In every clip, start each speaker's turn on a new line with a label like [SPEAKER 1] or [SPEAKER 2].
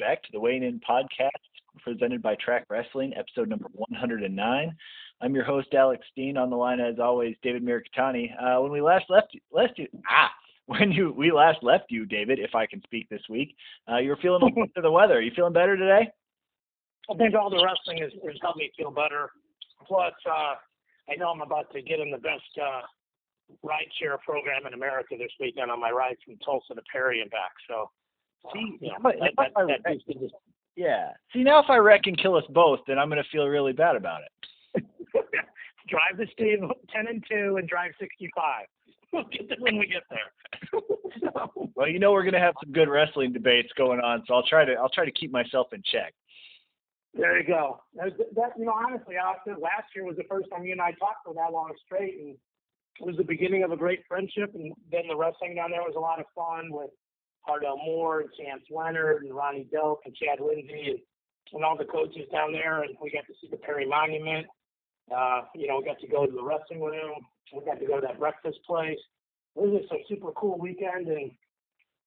[SPEAKER 1] back to the Weighing In podcast presented by Track Wrestling, episode number 109. I'm your host, Alex Steen. On the line, as always, David Mirikitani. Uh, when we last left, left you, ah, when you we last left you, David, if I can speak this week, uh, you were feeling under the weather. Are you feeling better today?
[SPEAKER 2] I think all the wrestling has, has helped me feel better. Plus, uh, I know I'm about to get in the best uh, ride share program in America this weekend on my ride from Tulsa to Perry and back. So,
[SPEAKER 1] See,
[SPEAKER 2] oh,
[SPEAKER 1] you
[SPEAKER 2] that, that,
[SPEAKER 1] I-
[SPEAKER 2] that boosted
[SPEAKER 1] Yeah. See, now if I wreck and kill us both, then I'm going to feel really bad about it.
[SPEAKER 2] drive the Steve 10 and 2 and drive 65. We'll get there when we get there. so,
[SPEAKER 1] Well, you know we're going to have some good wrestling debates going on, so I'll try to I'll try to keep myself in check.
[SPEAKER 2] there you go. That, that, you know, honestly, Austin, last year was the first time you and I talked for that long straight, and it was the beginning of a great friendship. And then the wrestling down there was a lot of fun with Hardell Moore and Chance Leonard and Ronnie Delk and Chad Lindsay and, and all the coaches down there. And we got to see the Perry Monument. Uh, you know, we got to go to the wrestling room. We got to go to that breakfast place. It was just a super cool weekend. And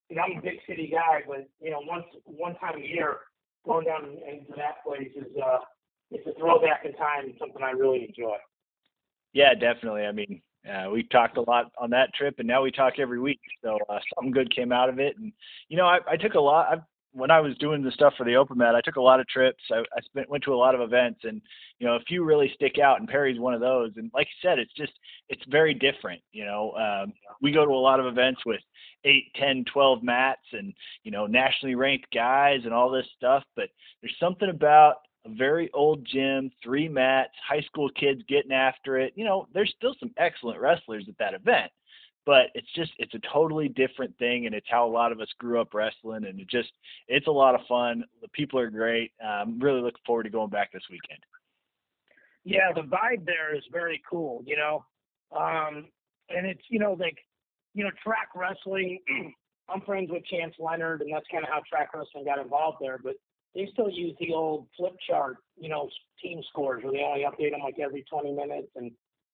[SPEAKER 2] you know, I'm a big city guy, but you know, once one time a year, going down into that place is uh, it's a throwback in time and something I really enjoy.
[SPEAKER 1] Yeah, definitely. I mean, uh, we talked a lot on that trip, and now we talk every week. So uh, something good came out of it. And you know, I, I took a lot. I, when I was doing the stuff for the Open Mat, I took a lot of trips. I, I spent went to a lot of events, and you know, a few really stick out. And Perry's one of those. And like you said, it's just it's very different. You know, um, we go to a lot of events with eight, ten, twelve mats, and you know, nationally ranked guys and all this stuff. But there's something about a very old gym, three mats, high school kids getting after it. You know, there's still some excellent wrestlers at that event, but it's just it's a totally different thing, and it's how a lot of us grew up wrestling, and it just it's a lot of fun. The people are great. I'm really looking forward to going back this weekend.
[SPEAKER 2] Yeah, the vibe there is very cool, you know. Um, and it's, you know, like, you know, track wrestling. I'm friends with Chance Leonard, and that's kind of how track wrestling got involved there. But they still use the old flip chart, you know, team scores where they only update them like every 20 minutes. And,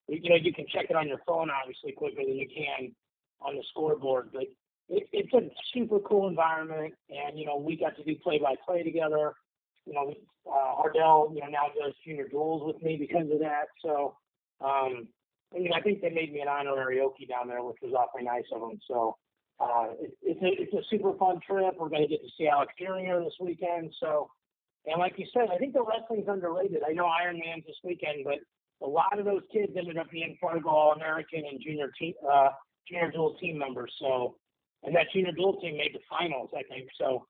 [SPEAKER 2] you know, you can check it on your phone, obviously, quicker than you can on the scoreboard. But it, it's a super cool environment. And, you know, we got to do play by play together you know, uh, Ardell, you know, now does junior duels with me because of that. So, um, I mean, I think they made me an honorary Okie down there, which was awfully nice of them. So, uh, it, it's a it's a super fun trip. We're going to get to see Alex Geringer this weekend. So, and like you said, I think the wrestling's underrated. I know Iron Man's this weekend, but a lot of those kids ended up being part of All American and junior team, uh, junior dual team members. So, and that junior dual team made the finals, I think. So,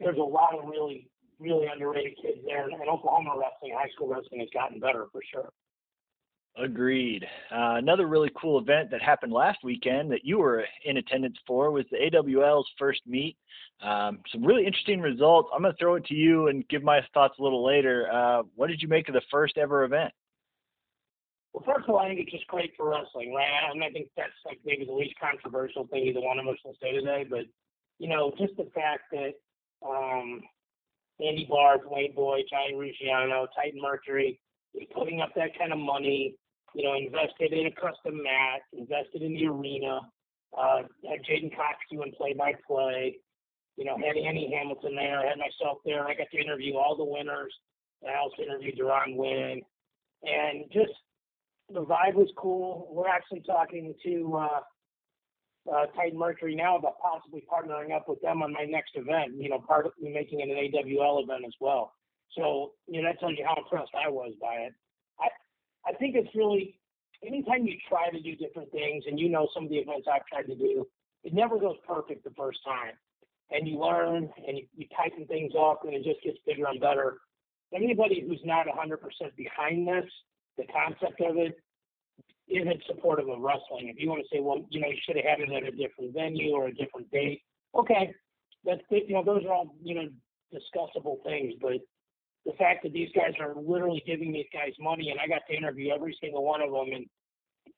[SPEAKER 2] there's a lot of really really underrated kids there. And Oklahoma wrestling, high school wrestling has gotten better for sure.
[SPEAKER 1] Agreed. Uh, another really cool event that happened last weekend that you were in attendance for was the AWL's first meet. Um, some really interesting results. I'm going to throw it to you and give my thoughts a little later. Uh, what did you make of the first ever event?
[SPEAKER 2] Well, first of all, I think it's just great for wrestling, right? And I think that's like maybe the least controversial thing either one of us will say today. But you know, just the fact that um, Andy Barr, Wayne Boy, Johnny Ruggiano, Titan Mercury putting up that kind of money, you know, invested in a custom mat, invested in the arena, uh, had J'den Cox doing play by play, you know, had Annie Hamilton there, I had myself there. I got to interview all the winners. I also interviewed Duran Wynn. And just the vibe was cool. We're actually talking to uh, uh, Titan Mercury now about possibly partnering up with them on my next event. You know, part of making it an AWL event as well. So you know that tells you how impressed I was by it. I think it's really anytime you try to do different things, and you know some of the events I've tried to do, it never goes perfect the first time, and you learn and you, you tighten things up, and it just gets bigger and better. Anybody who's not 100% behind this, the concept of it, isn't supportive of wrestling. If you want to say, well, you know, you should have had it at a different venue or a different date, okay, that's you know, those are all you know discussable things. But the fact that these guys are literally giving these guys money, and I got to interview every single one of them, and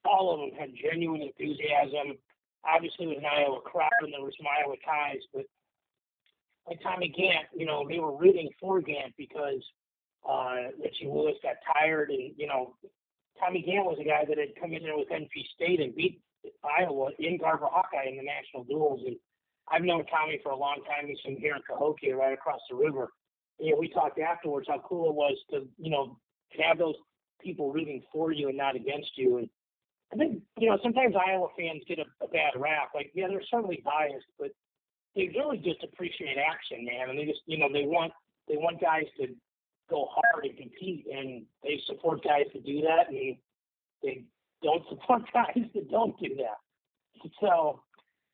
[SPEAKER 2] all of them had genuine enthusiasm. Obviously, it was an Iowa crowd, and there were some Iowa ties, but like Tommy Gantt, you know, they were rooting for Gantt because uh, Richie Lewis got tired, and you know, Tommy Gantt was a guy that had come in there with NC State and beat Iowa in Carver-Hawkeye in the national duels, and I've known Tommy for a long time. He's from here in Cahokia, right across the river. You know, we talked afterwards how cool it was to, you know, have those people rooting for you and not against you. And I think, you know, sometimes Iowa fans get a, a bad rap. Like, yeah, they're certainly biased, but they really just appreciate action, man. And they just, you know, they want they want guys to go hard and compete, and they support guys to do that, and they don't support guys that don't do that. So,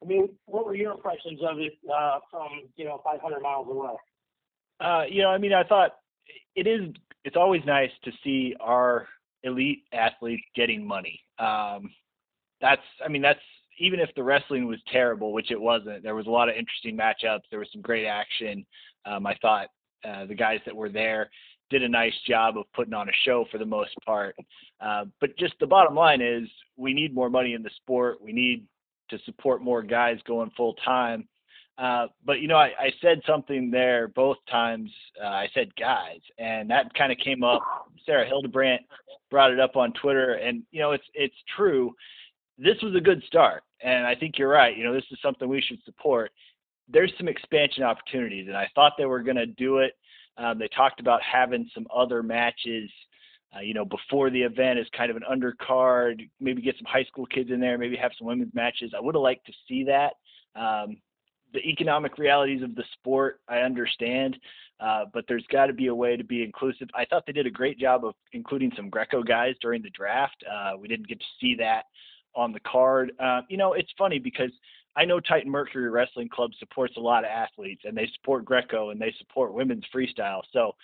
[SPEAKER 2] I mean, what were your impressions of it uh, from you know 500 miles away?
[SPEAKER 1] Uh, you know, I mean, I thought it is. It's always nice to see our elite athletes getting money. Um, that's, I mean, that's even if the wrestling was terrible, which it wasn't. There was a lot of interesting matchups. There was some great action. Um, I thought uh, the guys that were there did a nice job of putting on a show for the most part. Uh, but just the bottom line is we need more money in the sport. We need to support more guys going full time. Uh, but you know, I, I, said something there both times. Uh, I said guys, and that kind of came up. Sarah Hildebrandt brought it up on Twitter, and you know, it's it's true. This was a good start, and I think you're right. You know, this is something we should support. There's some expansion opportunities, and I thought they were going to do it. Um, they talked about having some other matches. Uh, you know, before the event as kind of an undercard, maybe get some high school kids in there, maybe have some women's matches. I would have liked to see that. Um, the economic realities of the sport, I understand, uh, but there's got to be a way to be inclusive. I thought they did a great job of including some Greco guys during the draft. Uh, we didn't get to see that on the card. Uh, you know, it's funny because I know Titan Mercury Wrestling Club supports a lot of athletes, and they support Greco and they support women's freestyle. So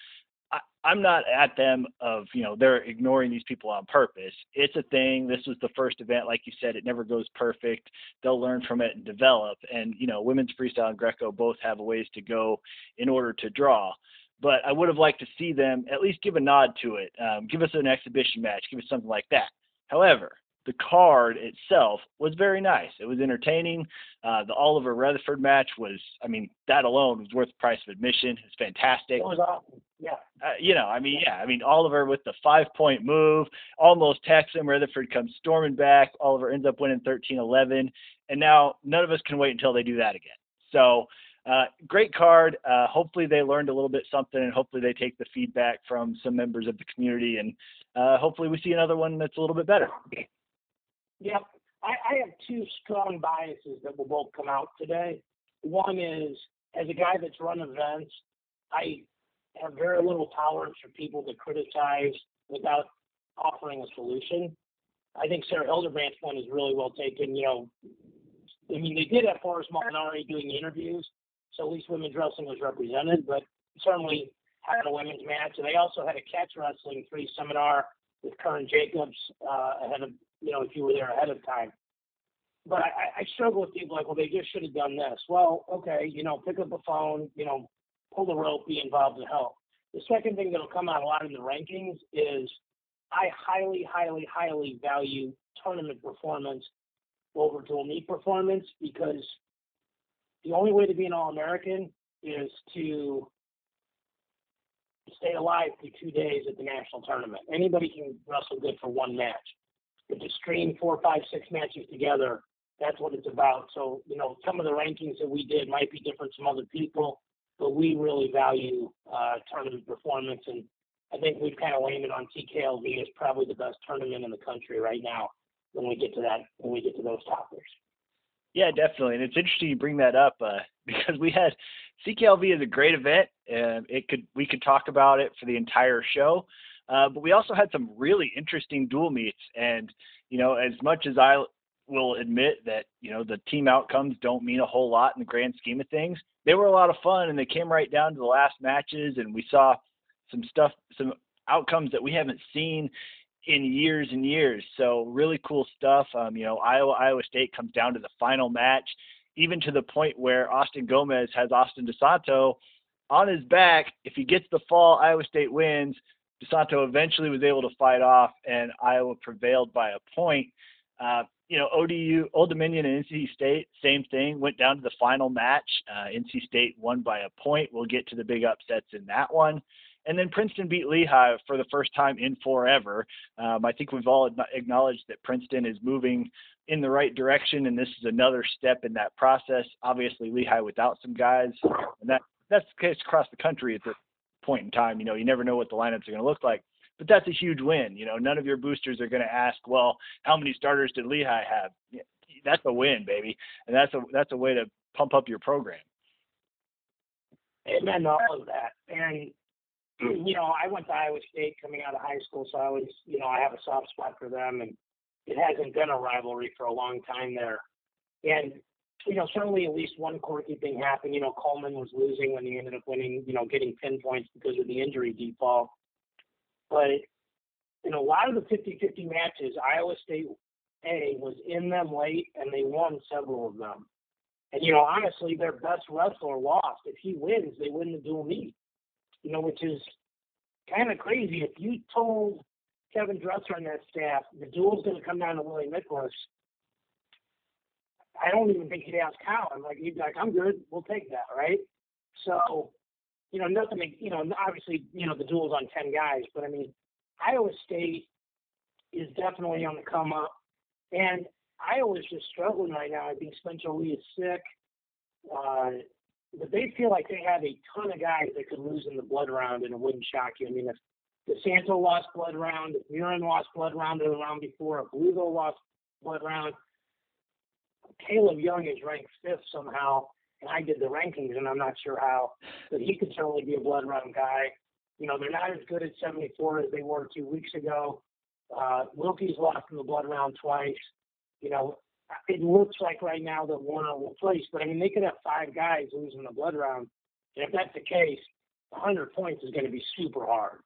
[SPEAKER 1] I, I'm not at them of you know they're ignoring these people on purpose. It's a thing. This was the first event, like you said. It never goes perfect. They'll learn from it and develop. And you know, women's freestyle and Greco both have ways to go in order to draw. But I would have liked to see them at least give a nod to it. Um, give us an exhibition match. Give us something like that. However, the card itself was very nice. It was entertaining. Uh, the Oliver Rutherford match was, I mean, that alone was worth the price of admission. It's fantastic.
[SPEAKER 2] It was awesome. Yeah.
[SPEAKER 1] Uh, you know, I mean, yeah, I mean, Oliver with the five point move almost tacks him. Rutherford comes storming back. Oliver ends up winning 13 11. And now none of us can wait until they do that again. So, uh, great card. Uh, hopefully they learned a little bit something, and hopefully they take the feedback from some members of the community, and uh, hopefully we see another one that's a little bit better.
[SPEAKER 2] Yep. I, I have two strong biases that will both come out today. One is, as a guy that's run events, I have very little tolerance for people to criticize without offering a solution. I think Sarah Hildebrandt's point is really well taken. You know, I mean, they did have Forrest Molinari doing interviews, so at least women's wrestling was represented, but certainly had a women's match. And they also had a catch wrestling free seminar with Karen Jacobs uh, ahead of you know, if you were there ahead of time. But I, I struggle with people like, well, they just should have done this. Well, okay, you know, pick up a phone, you know, pull the rope, be involved and help. The second thing that'll come out a lot in the rankings is I highly, highly, highly value tournament performance over dual meet performance because the only way to be an All American is to stay alive for two days at the national tournament. Anybody can wrestle good for one match but to string four, five, six matches together, that's what it's about. So, you know, some of the rankings that we did might be different from other people, but we really value uh, tournament performance. And I think we've kind of landed on CKLV as probably the best tournament in the country right now when we get to that, when we get to those topics.
[SPEAKER 1] Yeah, definitely. And it's interesting you bring that up uh, because we had CKLV is a great event. and it could we could talk about it for the entire show. Uh, but we also had some really interesting dual meets. And, you know, as much as I will admit that, you know, the team outcomes don't mean a whole lot in the grand scheme of things, they were a lot of fun and they came right down to the last matches. And we saw some stuff, some outcomes that we haven't seen in years and years. So really cool stuff. Um, you know, Iowa, Iowa State comes down to the final match, even to the point where Austin Gomez has Austin DeSanto on his back. If he gets the fall, Iowa State wins. DeSanto eventually was able to fight off, and Iowa prevailed by a point. Uh, you know, ODU, Old Dominion, and NC State, same thing. Went down to the final match. Uh, NC State won by a point. We'll get to the big upsets in that one. And then Princeton beat Lehigh for the first time in forever. Um, I think we've all acknowledged that Princeton is moving in the right direction, and this is another step in that process. Obviously, Lehigh without some guys, and that that's the case across the country at this point in time. You know, you never know what the lineups are going to look like, but that's a huge win. You know, none of your boosters are going to ask, well, how many starters did Lehigh have? That's a win, baby, and that's a that's a way to pump up your program.
[SPEAKER 2] Amen to all of that. And you know, I went to Iowa State coming out of high school, so I always, you know, I have a soft spot for them, and it hasn't been a rivalry for a long time there. And you know, certainly at least one quirky thing happened. You know, Coleman was losing when he ended up winning, you know, getting pinpoints because of the injury default. But in a lot of the 50-50 matches, Iowa State A was in them late, and they won several of them. And you know, honestly, their best wrestler lost. If he wins, they win the dual meet. You know, which is kind of crazy. If you told Kevin Dresser and that staff the duel's going to come down to Willie Miklus, I don't even think he'd ask how. I'm like, he'd be like, I'm good. We'll take that, right? So, you know, nothing. You know, obviously, you know, the duel's on ten guys, but I mean, Iowa State is definitely on the come up, and Iowa's just struggling right now. I think Spencer Lee is sick. Uh, but they feel like they have a ton of guys that could lose in the blood round and it wouldn't shock you. I mean, if DeSanto lost blood round, if Murin lost blood round in the round before, if Lugo lost blood round, Caleb Young is ranked fifth somehow, and I did the rankings, and I'm not sure how, but he could certainly be a blood round guy. You know, they're not as good at 74 as they were two weeks ago. Uh, Wilcke's lost in the blood round twice. You know, it looks like right now that Warner will place, but I mean, they could have five guys losing the blood round. And if that's the case, 100 points is going to be super hard.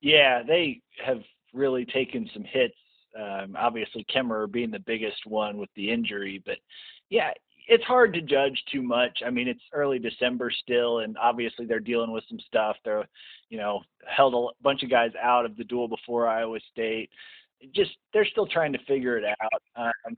[SPEAKER 1] Yeah, they have really taken some hits. Um, obviously, Kemerer being the biggest one with the injury, but yeah, it's hard to judge too much. I mean, it's early December still, and obviously they're dealing with some stuff. They're, you know, held a bunch of guys out of the duel before Iowa State just they're still trying to figure it out. Um,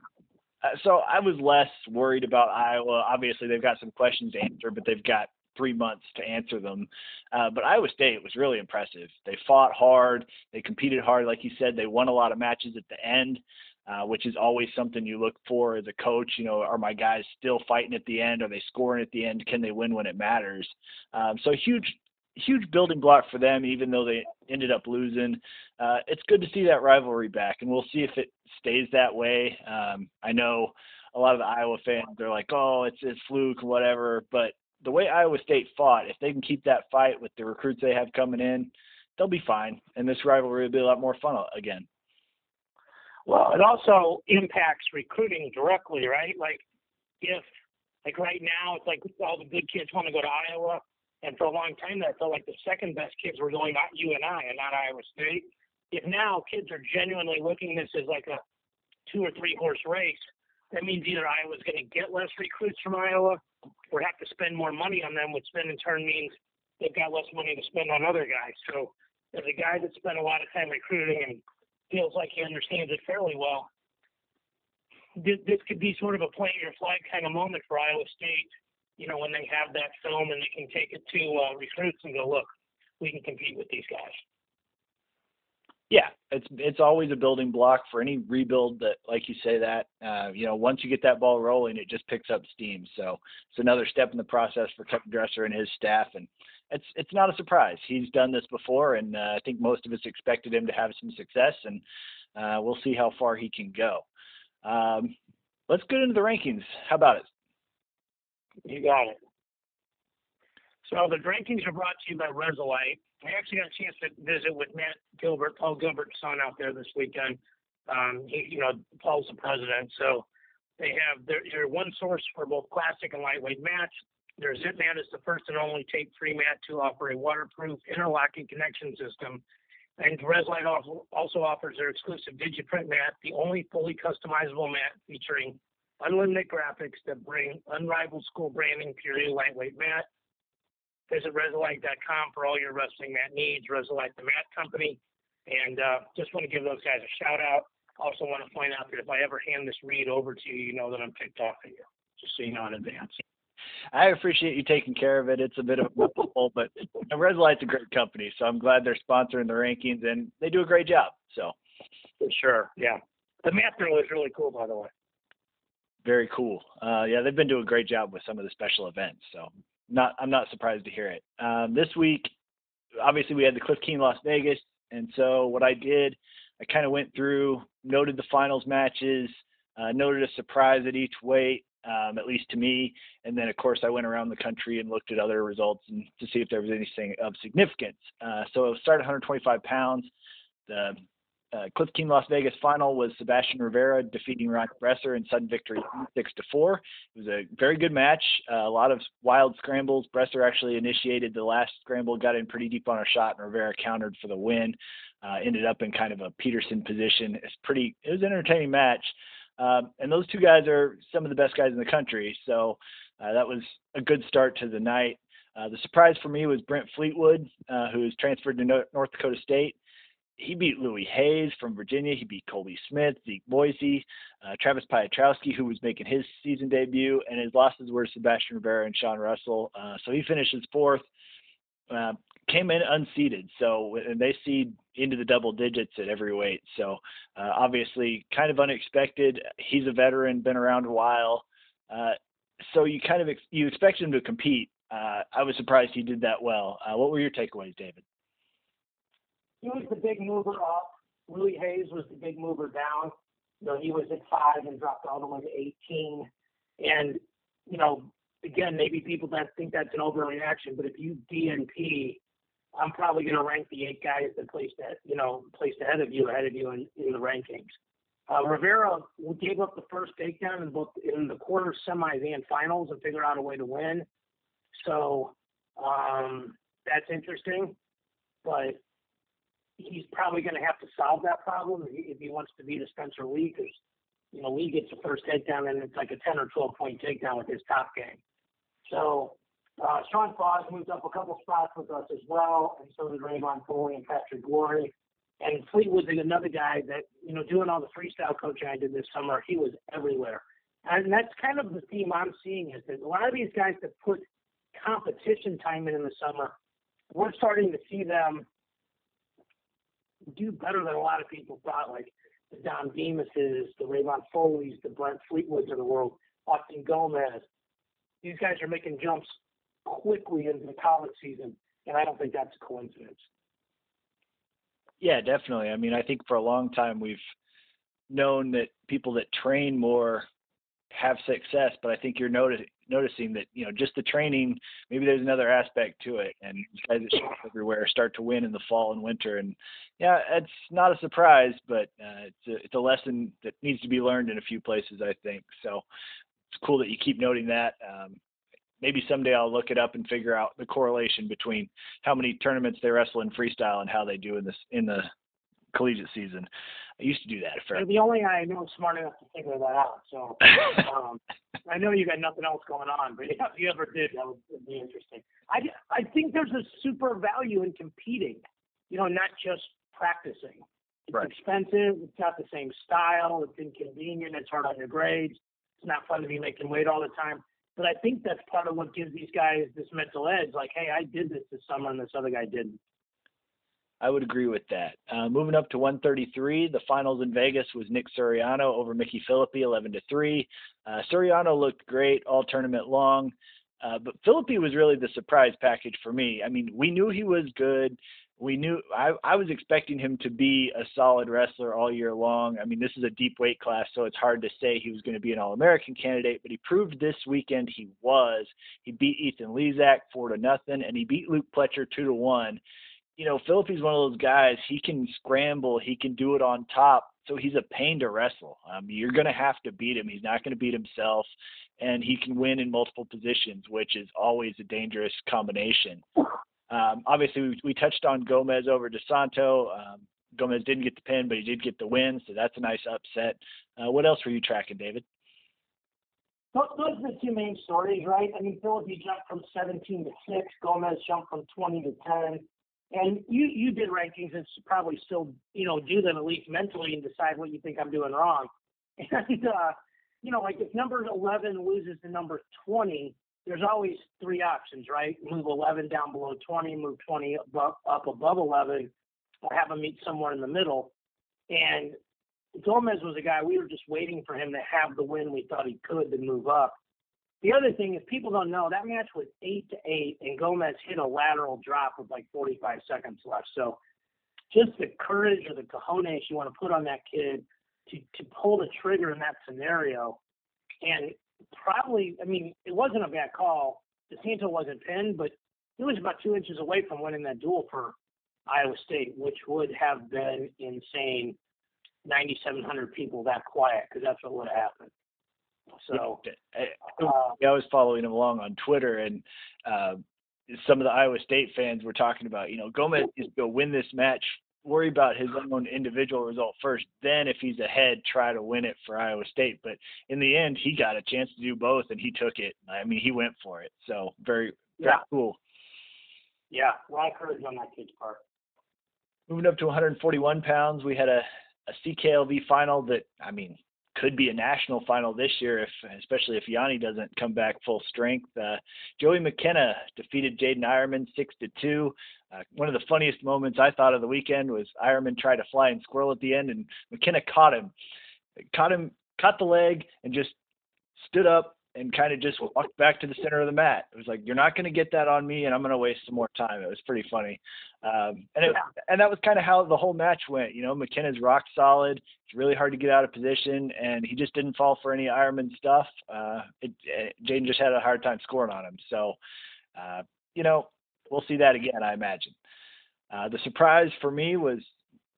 [SPEAKER 1] uh, so I was less worried about Iowa. Obviously, they've got some questions to answer, but they've got three months to answer them. Uh, but Iowa State was really impressive. They fought hard. They competed hard. Like you said, they won a lot of matches at the end, uh, which is always something you look for as a coach. You know, are my guys still fighting at the end? Are they scoring at the end? Can they win when it matters? Um, so huge, huge building block for them, even though they ended up losing. Uh, it's good to see that rivalry back, and we'll see if it stays that way. Um, I know a lot of the Iowa fans they're like, "Oh, it's it's fluke, whatever," but the way Iowa State fought, if they can keep that fight with the recruits they have coming in, they'll be fine, and this rivalry will be a lot more fun again.
[SPEAKER 2] Well, it also impacts recruiting directly, right? Like if like right now, it's like all the good kids want to go to Iowa and for a long time that felt like the second best kids were going not UNI and I, and not Iowa State. If now kids are genuinely looking this as like a two or three horse race, that means either Iowa's going to get less recruits from Iowa or have to spend more money on them, which then in turn means they've got less money to spend on other guys. So as a guy that spent a lot of time recruiting and feels like he understands it fairly well, this, this could be sort of a plant your flag kind of moment for Iowa State you know, when they have that film and they can take it to uh, recruits and go, look, we can compete with these guys.
[SPEAKER 1] Yeah, it's it's always a building block for any rebuild that, like you say, that uh, you know, once you get that ball rolling, it just picks up steam. So it's another step in the process for Kevin Dresser and his staff, and it's it's not a surprise. He's done this before, and uh, I think most of us expected him to have some success, and uh, we'll see how far he can go. Um, let's get into the rankings. How about it?
[SPEAKER 2] You got it. So the rankings are brought to you by Resilite. I actually got a chance to visit with Matt Gilbert, Paul Gilbert's son, out there this weekend. Um, he, you know, Paul's the president, so they have their, their one source for both classic and lightweight mats. Their Zip mat is the first and only tape-free mat to offer a waterproof interlocking connection system. And Resilite also, offers their exclusive DigiPrint mat, the only fully customizable mat featuring unlimited graphics that bring unrivaled school branding, purely lightweight mat. Visit Resilite.com for all your wrestling mat needs. Resilite, the mat company. And uh, just want to give those guys a shout out. Also want to point out that if I ever hand this read over to you, you know that I'm picked off of you, just so you know in advance.
[SPEAKER 1] I appreciate you taking care of it. It's a bit of a pull, but Light's a great company, so I'm glad they're sponsoring the rankings, and they do a great job. So,
[SPEAKER 2] for sure, yeah. The master is really cool, by the way.
[SPEAKER 1] Very cool. Uh, yeah, they've been doing a great job with some of the special events. So, not I'm not surprised to hear it. Um, this week, obviously, we had the Cliff Keen Las Vegas, and so what I did, I kind of went through, noted the finals matches, uh, noted a surprise at each weight, um, at least to me. And then, of course, I went around the country and looked at other results and to see if there was anything of significance. Uh, so it started 125 pounds. The uh, Cliff Keen Las Vegas final was Sebastian Rivera defeating Ryan Bresser in sudden victory six to four. It was a very good match. Uh, a lot of wild scrambles. Bresser actually initiated the last scramble, got in pretty deep on a shot, and Rivera countered for the win. Uh, ended up in kind of a Peterson position. It's pretty. It was an entertaining match. Um, and those two guys are some of the best guys in the country. So uh, that was a good start to the night. Uh, the surprise for me was Brent Fleetwood, uh, who is transferred to North Dakota State. He beat Louis Hayes from Virginia. He beat Colby Smith, Zeke Boise, uh, Travis Piotrowski, who was making his season debut, and his losses were Sebastian Rivera and Sean Russell. Uh, so he finishes fourth. Uh, came in unseeded, so and they seed into the double digits at every weight. So uh, obviously, kind of unexpected. He's a veteran, been around a while, uh, so you kind of ex- you expect him to compete. Uh, I was surprised he did that well. What were your takeaways, David?
[SPEAKER 2] He was the big mover up. Willie Hayes was the big mover down. You know, he was at five and dropped all the way to 18. And you know, again, maybe people that think that's an overreaction, but if you DNP I'm probably going to rank the eight guys that placed that, you know, placed ahead of you, ahead of you in, in the rankings. Uh, Rivera gave up the first takedown in both in the quarter, semis, and finals, and figured out a way to win. So um, that's interesting, but he's probably going to have to solve that problem if he wants to beat a Spencer Lee, because you know Lee gets the first takedown and it's like a 10 or 12 point takedown with his top game. So uh, Sean Foss moved up a couple spots with us as well, and so did Rayvon Foley and Patrick Glory. And Fleetwood's another guy that, you know, doing all the freestyle coaching I did this summer, he was everywhere. And that's kind of the theme I'm seeing is that a lot of these guys that put competition time in in the summer, we're starting to see them do better than a lot of people thought, like the Dom Demases, the RayVon Foleys, the Brent Fleetwoods of the world, Austin Gomez. These guys are making jumps quickly into the college season, and I don't think that's a coincidence.
[SPEAKER 1] Yeah, definitely. I mean, I think for a long time we've known that people that train more have success, but I think you're noticing noticing that you know just the training maybe there's another aspect to it and guys everywhere start to win in the fall and winter and yeah it's not a surprise but uh, it's a, it's a lesson that needs to be learned in a few places I think so it's cool that you keep noting that um, maybe someday I'll look it up and figure out the correlation between how many tournaments they wrestle in freestyle and how they do in this in the collegiate season. I used to do that.
[SPEAKER 2] For... The only guy I know smart enough to figure that out. So um, I know you got nothing else going on, but if you ever did, that would be interesting. I I think there's a super value in competing. You know, not just practicing. It's
[SPEAKER 1] right.
[SPEAKER 2] expensive. It's not the same style. It's inconvenient. It's hard on your grades. It's not fun to be making weight all the time. But I think that's part of what gives these guys this mental edge. Like, hey, I did this this summer and this other guy didn't.
[SPEAKER 1] I would agree with that. Uh, moving up to 133, the finals in Vegas was Nick Suriano over Mickey Phillippi, 11 to three. Uh, Suriano looked great all tournament long, uh, but Phillippi was really the surprise package for me. I mean, we knew he was good we knew I, I was expecting him to be a solid wrestler all year long. I mean, this is a deep weight class, so it's hard to say he was going to be an All American candidate, but he proved this weekend he was. He beat Ethan Lizak four to nothing, and he beat Luke Pletcher two to one. You know, Phillippi's one of those guys. He can scramble. He can do it on top. So he's a pain to wrestle. Um, you're going to have to beat him. He's not going to beat himself, and he can win in multiple positions, which is always a dangerous combination. Um, obviously, we, we, touched on Gomez over DeSanto. Um, Gomez didn't get the pin, but he did get the win, so that's a nice upset. Uh, what else were you tracking, David?
[SPEAKER 2] Those are the two main stories, right? I mean, Phillippi jumped from 17 to 6. Gomez jumped from 20 to 10. And you you did rankings and probably still, you know, do them at least mentally and decide what you think I'm doing wrong. And, uh, you know, like if number 11 loses to number 20, there's always three options, right? Move 11 down below 20, move 20 above, up above 11, or have them meet somewhere in the middle. And Gomez was a guy we were just waiting for him to have the win we thought he could to move up. The other thing is people don't know that match was eight to eight, and Gomez hit a lateral drop with like 45 seconds left. So just the courage or the cojones you want to put on that kid to to pull the trigger in that scenario, and probably, I mean, it wasn't a bad call. DeSanto wasn't pinned, but he was about two inches away from winning that duel for Iowa State, which would have been insane 9,700 people that quiet because that's what would have happened. So
[SPEAKER 1] I, uh, I was following him along on Twitter, and uh, some of the Iowa State fans were talking about, you know, Gomez is to win this match. Worry about his own individual result first. Then, if he's ahead, try to win it for Iowa State. But in the end, he got a chance to do both, and he took it. I mean, he went for it. So very, very
[SPEAKER 2] yeah.
[SPEAKER 1] cool.
[SPEAKER 2] Yeah, a lot of courage on that kid's part.
[SPEAKER 1] Moving up to 141 pounds, we had a a CKLV final that I mean could be a national final this year if especially if Yianni doesn't come back full strength. Uh, Joey McKenna defeated Jaydin Eierman six to two. Uh, one of the funniest moments I thought of the weekend was Eierman tried to fly and squirrel at the end, and McKenna caught him, caught him, caught the leg, and just stood up and kind of just walked back to the center of the mat. It was like, you're not going to get that on me, and I'm going to waste some more time. It was pretty funny, um, and it, and that was kind of how the whole match went. You know, McKenna's rock solid. It's really hard to get out of position, and he just didn't fall for any Eierman stuff. Uh, it, it, Jaydin just had a hard time scoring on him. So, uh, you know, we'll see that again, I imagine. Uh, the surprise for me was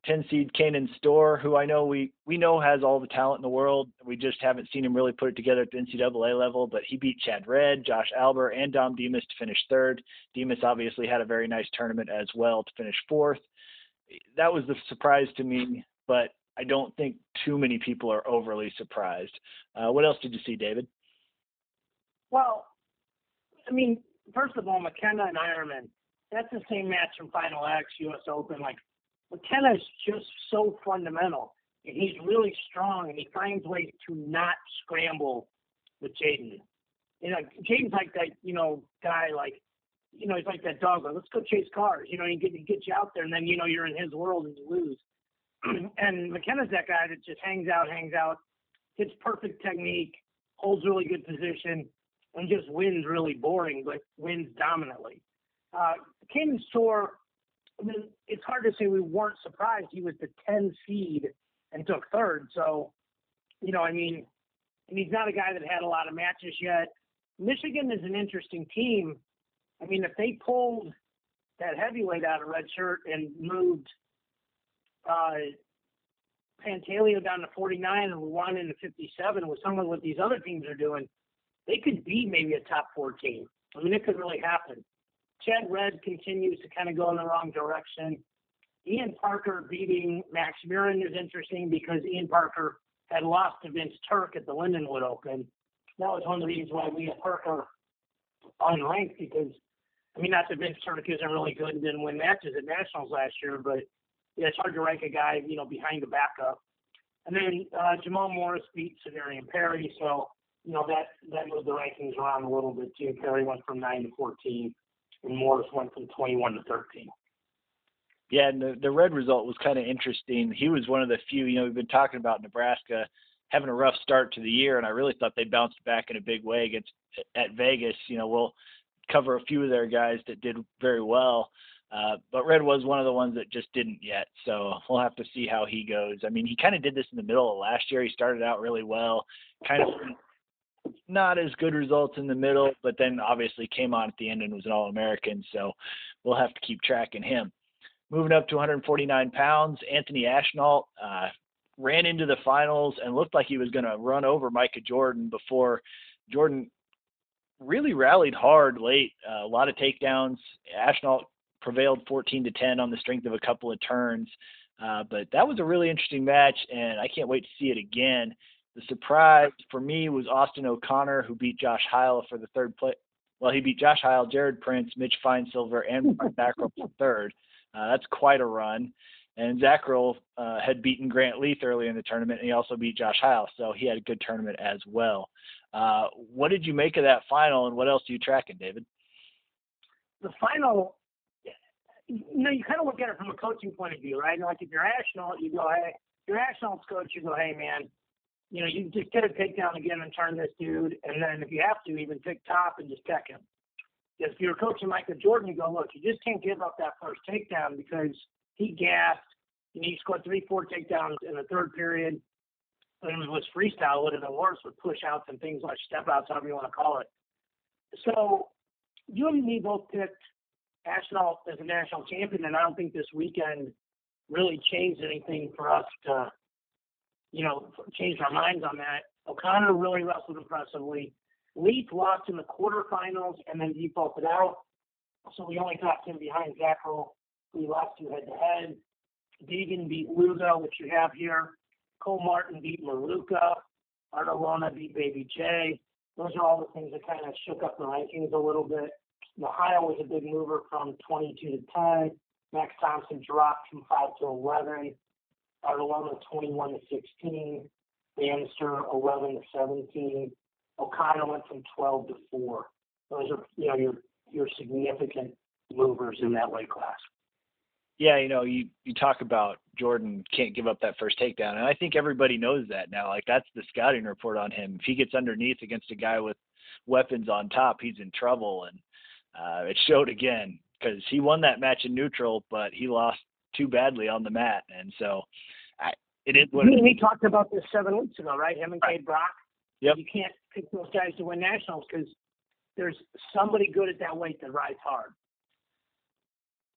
[SPEAKER 1] 10 seed Kanen Storr, who I know we we know has all the talent in the world. We just haven't seen him really put it together at the NCAA level. But he beat Chad Red, Josh Alber, and Dom Demas to finish third. Demas obviously had a very nice tournament as well to finish fourth. That was the surprise to me, but I don't think too many people are overly surprised. Uh, what else did you see, David?
[SPEAKER 2] Well, I mean, first of all, McKenna and Eierman. that's the same match from Final X, U.S. Open. Like McKenna is just so fundamental, and he's really strong, and he finds ways to not scramble with Jaydin. You know, Jaydin's like that, you know, guy like, you know, he's like that dog. Like, let's go chase cars. You know, he get he gets you out there, and then you know you're in his world and you lose. and McKenna's that guy that just hangs out, hangs out, hits perfect technique, holds really good position, and just wins really boring, but wins dominantly. Uh, Storr I mean, it's hard to say we weren't surprised. He was the 10 seed and took third. So, you know, I mean, and he's not a guy that had a lot of matches yet. Michigan is an interesting team. I mean, if they pulled that heavyweight out of red shirt and moved uh, Pantaleo down to 49 and Lewan into 57 with some of what these other teams are doing, they could be maybe a top four team. I mean, it could really happen. Chad Red continues to kind of go in the wrong direction. Ian Parker beating Max Murin is interesting because Ian Parker had lost to Vince Turk at the Lindenwood Open. That was one of the reasons why we had Parker unranked because, I mean, not that Vince Turk isn't really good and didn't win matches at Nationals last year, but yeah, it's hard to rank a guy, you know, behind the backup. And then uh, Jamal Morris beat Severian Perry, so you know that that moved the rankings around a little bit too. Perry went from nine to fourteen and Morris went from 21 to 13.
[SPEAKER 1] Yeah, and the, the red result was kind of interesting. He was one of the few, you know, we've been talking about Nebraska having a rough start to the year, and I really thought they bounced back in a big way against at Vegas. You know, we'll cover a few of their guys that did very well, uh, but Red was one of the ones that just didn't yet. So we'll have to see how he goes. I mean, he kind of did this in the middle of last year. He started out really well, kind of not as good results in the middle, but then obviously came on at the end and was an All American. So we'll have to keep tracking him. Moving up to 149 pounds, Anthony Ashnault uh, ran into the finals and looked like he was going to run over Micah Jordan before Jordan really rallied hard late. Uh, a lot of takedowns. Ashnault prevailed 14 to 10 on the strength of a couple of turns. Uh, but that was a really interesting match, and I can't wait to see it again. The surprise for me was Austin O'Connor, who beat Josh Heil for the third place. Well, he beat Josh Heil, Jared Prince, Mitch Finesilver, and Mark Mackerel for third. Uh, that's quite a run. And Zach Roll uh, had beaten Grant Leeth early in the tournament, and he also beat Josh Heil, so he had a good tournament as well. Uh, what did you make of that final, and what else are you tracking, David?
[SPEAKER 2] The final, you know, you kind of look at it from a coaching point of view, right? Like if you're national, you go, hey, you're national coach, you go, hey man, you know, you just get a takedown again and turn this dude, and then if you have to, even pick top and just peck him. If you're coaching Michael Jordan, you go, look, you just can't give up that first takedown because he gassed. Know, he scored three, four takedowns in the third period. And it was freestyle, it would have been worse with push outs and things like step outs, however you want to call it. So you and me both picked Ashnault as a national champion, and I don't think this weekend really changed anything for us to you know, changed our minds on that. O'Connor really wrestled impressively. Leeth lost in the quarterfinals and then defaulted out. So we only got him behind Zackrell, who lost to head to head. Deegan beat Lugo, which you have here. Cole Martin beat Maruka. Artalona beat Baby J. Those are all the things that kind of shook up the rankings a little bit. Ohio was a big mover from 22 to 10. Max Thompson dropped from 5 to 11. Artalona 21 to 16, Bannister 11 to 17, O'Connor went from 12 to 4. Those are you know your your significant movers in that weight class.
[SPEAKER 1] Yeah, you know, you you talk about Jordan can't give up that first takedown, and I think everybody knows that now. Like that's the scouting report on him. If he gets underneath against a guy with weapons on top, he's in trouble, and uh, it showed again because he won that match in neutral, but he lost too badly on the mat, and so I, it is what.
[SPEAKER 2] We, we talked about this seven weeks ago, right? Him and Cade Brock.
[SPEAKER 1] Yep.
[SPEAKER 2] You can't pick those guys to win nationals because there's somebody good at that weight that rides hard.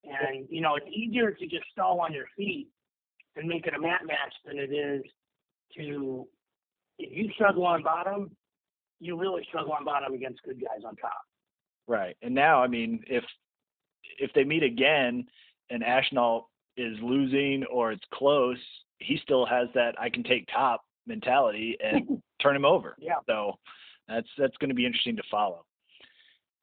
[SPEAKER 2] And you know, it's easier to just stall on your feet and make it a mat match than it is to if you struggle on bottom, you really struggle on bottom against good guys on top.
[SPEAKER 1] Right. And now, I mean, if if they meet again and Ashnault is losing or it's close, he still has that I can take top mentality and turn him over.
[SPEAKER 2] Yeah.
[SPEAKER 1] So that's that's going to be interesting to follow.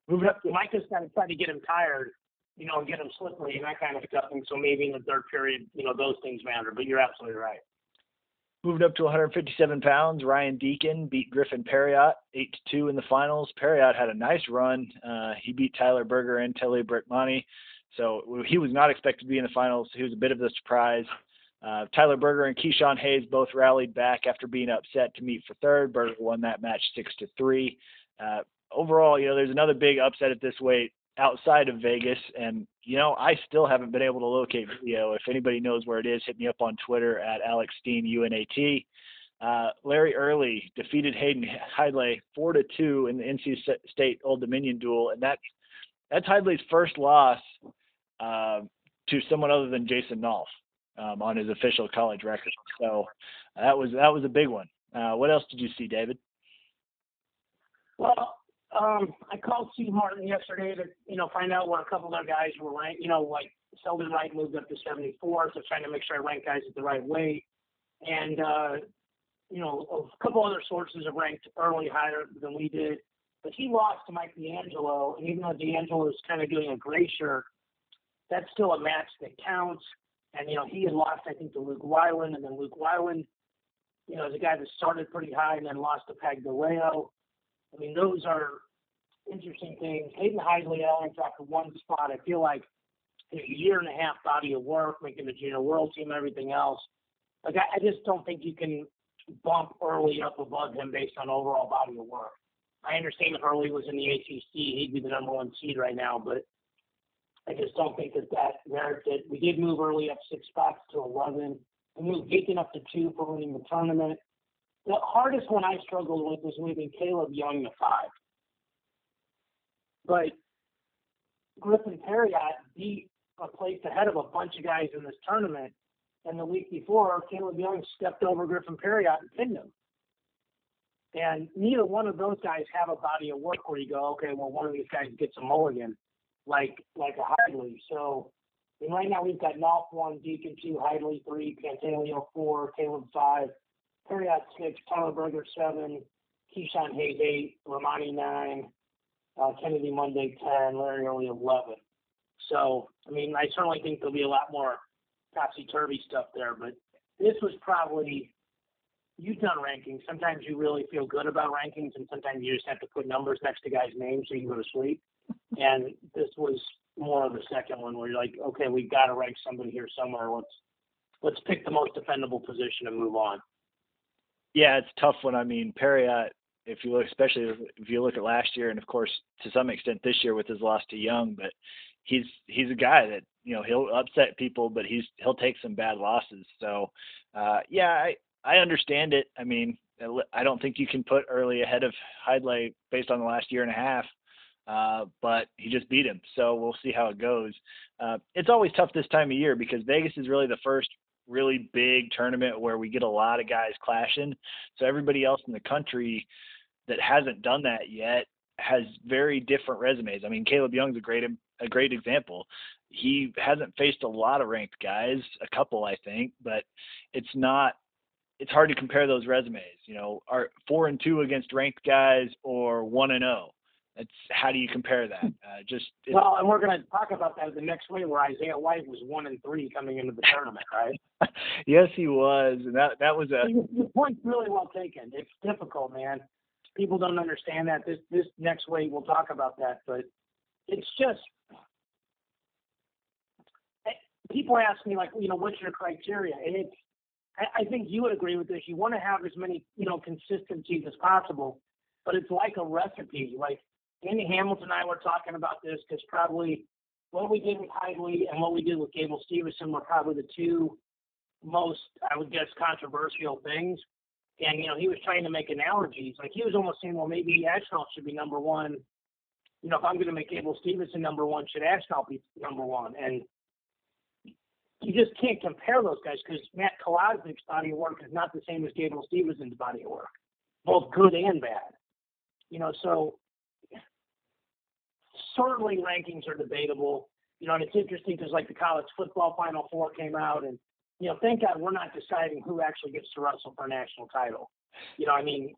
[SPEAKER 2] Moving up, Micah's kind of trying to get him tired, you know, and get him slippery and that kind of stuff. And so maybe in the third period, you know, those things matter. But you're absolutely right.
[SPEAKER 1] Moving up to 157 pounds, Ryan Deakin beat Griffin Parriott eight to two in the finals. Parriott had a nice run. Uh, he beat Tyler Berger and Telly Brickmoney. So he was not expected to be in the finals. He was a bit of a surprise. Uh, Tyler Berger and Keyshawn Hayes both rallied back after being upset to meet for third. Berger won that match six to three. Uh, overall, you know, there's another big upset at this weight outside of Vegas, and you know, I still haven't been able to locate video. If anybody knows where it is, hit me up on Twitter at Alex Steen UNAT. Uh, Larry Early defeated Hayden Hidlay four to two in the NC State Old Dominion duel, and that's that's Hidlay's first loss uh, to someone other than Jason Nolf um, on his official college record. So that was that was a big one. Uh, what else did you see, David?
[SPEAKER 2] Well, um, I called Steve Martin yesterday to you know find out where a couple of guys were ranked. You know, like Selden Wright moved up to 74, so trying to make sure I rank guys at the right weight. And uh, you know, a couple other sources have ranked early higher than we did. But he lost to Mike D'Angelo, and even though D'Angelo is kind of doing a gray shirt, that's still a match that counts. And, you know, he had lost, I think, to Luke Weiland, and then Luke Weiland, you know, is a guy that started pretty high and then lost to Pantaleo. I mean, those are interesting things. Hayden Hidlay only dropped one spot. I feel like a year and a half body of work, making the junior world team, everything else. Like, I, I just don't think you can bump early up above him based on overall body of work. I understand if Early was in the ACC, he'd be the number one seed right now, but I just don't think that that merits it. We did move early up six spots to 11. We moved Deakin up to two for winning the tournament. The hardest one I struggled with was moving Caleb Young to five. But Griffin Parriott beat a place ahead of a bunch of guys in this tournament. And the week before, Caleb Young stepped over Griffin Parriott and pinned him. And neither one of those guys have a body of work where you go, okay, well, one of these guys gets a mulligan like like a Hidlay. So and right now we've got Nolf one, Deakin two, Hidlay three, Pantaleo four, Caleb five, Parriott six, Tyler Berger seven, Keyshawn Hayes eight, Romani nine, uh, Kennedy Monday ten, Larry Early eleven. So I mean I certainly think there'll be a lot more topsy turvy stuff there, but this was probably you've done rankings. Sometimes you really feel good about rankings, and sometimes you just have to put numbers next to guys' names so you can go to sleep. And this was more of the second one where you're like, okay, we've got to rank somebody here somewhere. Let's let's pick the most defendable position and move on.
[SPEAKER 1] Yeah, it's tough when I mean Parriott. If you look, especially if you look at last year, and of course to some extent this year with his loss to Young, but he's he's a guy that you know he'll upset people, but he's he'll take some bad losses. So uh, yeah, I I understand it. I mean, I don't think you can put Early ahead of Hidlay based on the last year and a half. Uh, but he just beat him, so we'll see how it goes. Uh, it's always tough this time of year because Vegas is really the first really big tournament where we get a lot of guys clashing. So everybody else in the country that hasn't done that yet has very different resumes. I mean, Caleb Young's a great a great example. He hasn't faced a lot of ranked guys, a couple I think, but it's not it's hard to compare those resumes. You know, are four and two against ranked guys or one and zero. It's how do you compare that? Uh, just
[SPEAKER 2] well, and we're going to talk about that the next week, where Isaiah White was one and three coming into the tournament, right?
[SPEAKER 1] yes, he was, and that that was a.
[SPEAKER 2] Your, your point's really well taken. It's difficult, man. People don't understand that. This this next week we'll talk about that, but it's just eh, people ask me like, you know, what's your criteria, and it's I, I think you would agree with this. You want to have as many, you know, consistencies as possible, but it's like a recipe. Like Andy Hamilton and I were talking about this because probably what we did with Hidlay and what we did with Gable Stevenson were probably the two most, I would guess, controversial things. And you know, he was trying to make analogies. Like he was almost saying, well, maybe Ashnault should be number one. You know, if I'm going to make Gable Stevenson number one, should Ashnault be number one? And you just can't compare those guys because Matt Kolodzik's body of work is not the same as Gable Stevenson's body of work, both good and bad. You know, so certainly rankings are debatable. You know, and it's interesting because like the college football Final Four came out, and you know, thank God we're not deciding who actually gets to wrestle for a national title. You know, I mean,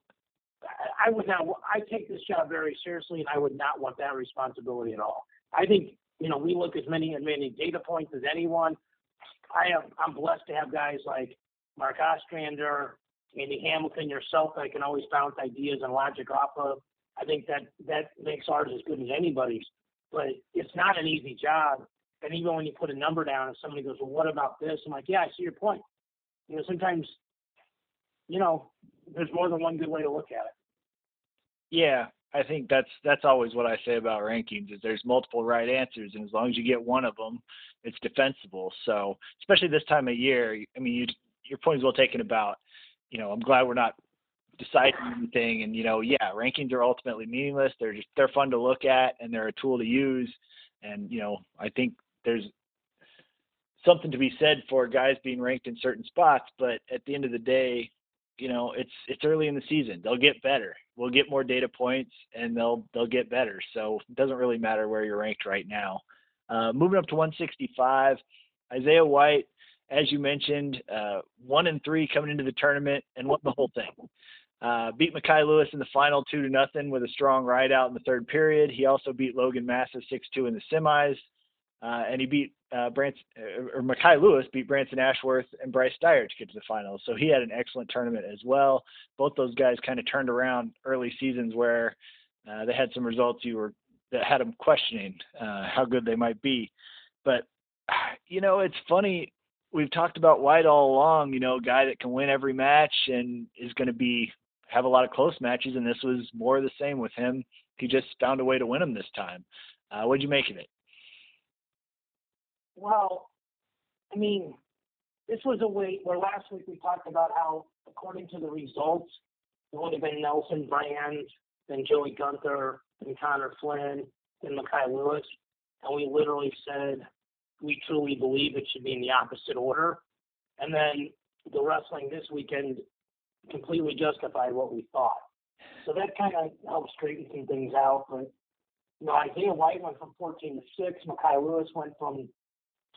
[SPEAKER 2] I would not. I take this job very seriously, and I would not want that responsibility at all. I think you know we look as many and many data points as anyone. I have I'm blessed to have guys like Mark Ostrander, Andy Hamilton, yourself that I can always bounce ideas and logic off of. I think that that makes ours as good as anybody's. But it's not an easy job. And even when you put a number down and somebody goes, Well, what about this? I'm like, Yeah, I see your point. You know, sometimes, you know, there's more than one good way to look at it.
[SPEAKER 1] Yeah, I think that's that's always what I say about rankings is there's multiple right answers, and as long as you get one of them, it's defensible. So especially this time of year, I mean, you, your point is well taken about, you know, I'm glad we're not deciding anything, and you know, yeah, rankings are ultimately meaningless. They're just they're fun to look at, and they're a tool to use, and you know, I think there's something to be said for guys being ranked in certain spots, but at the end of the day, you know, it's it's early in the season. They'll get better. We'll get more data points, and they'll they'll get better. So it doesn't really matter where you're ranked right now. Uh, moving up to 165, Isaiah White, as you mentioned, uh, one and three coming into the tournament and won the whole thing. Uh, beat Mekhi Lewis in the final two to nothing with a strong ride out in the third period. He also beat Logan Massa 6-2 in the semis. Uh, and he beat uh, Branson, uh, or Mekhi Lewis beat Branson Ashworth and Bryce Steiert to get to the finals. So he had an excellent tournament as well. Both those guys kind of turned around early seasons where uh, they had some results you were that had them questioning uh, how good they might be. But you know, it's funny. We've talked about White all along. You know, guy that can win every match and is going to be have a lot of close matches. And this was more of the same with him. He just found a way to win them this time. Uh, what'd you make of it?
[SPEAKER 2] Well, I mean, this was a week where last week we talked about how, according to the results, it would have been Nelson Brand, then Joey Gunther, then Connor Flynn, then Mekhi Lewis. And we literally said we truly believe it should be in the opposite order. And then the wrestling this weekend completely justified what we thought. So that kind of helped straighten some things out. But you know, Isaiah White went from 14 to 6. Mekhi Lewis went from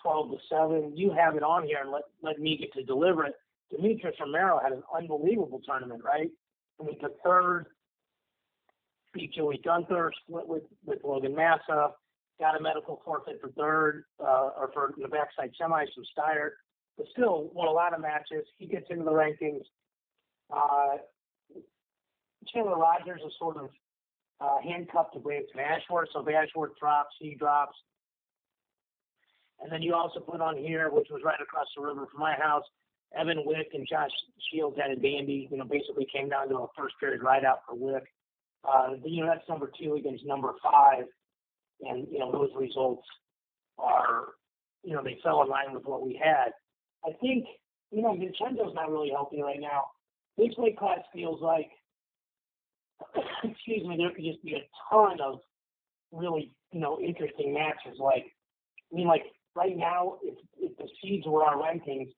[SPEAKER 2] 12 to 7. You have it on here and let, let me get to deliver it. Demetrius Romero had an unbelievable tournament, right? And we took third, beat Joey Gunther, split with, with Logan Massa, got a medical forfeit for third, uh, or for the backside semis from Steiert. but still won a lot of matches. He gets into the rankings. Uh, Chandler Rogers is sort of uh, handcuffed to Branson Ashworth, so if drops, he drops. And then you also put on here, which was right across the river from my house, Evan Wick and Josh Shields had a dandy. You know, basically came down to a first period ride out for Wick. Uh, you know, that's number two against number five, and you know those results are, you know, they fell in line with what we had. I think, you know, Vincenzo's not really healthy right now. This weight class feels like, excuse me, there could just be a ton of really, you know, interesting matches. Like, I mean, like right now, if, if the seeds were our rankings,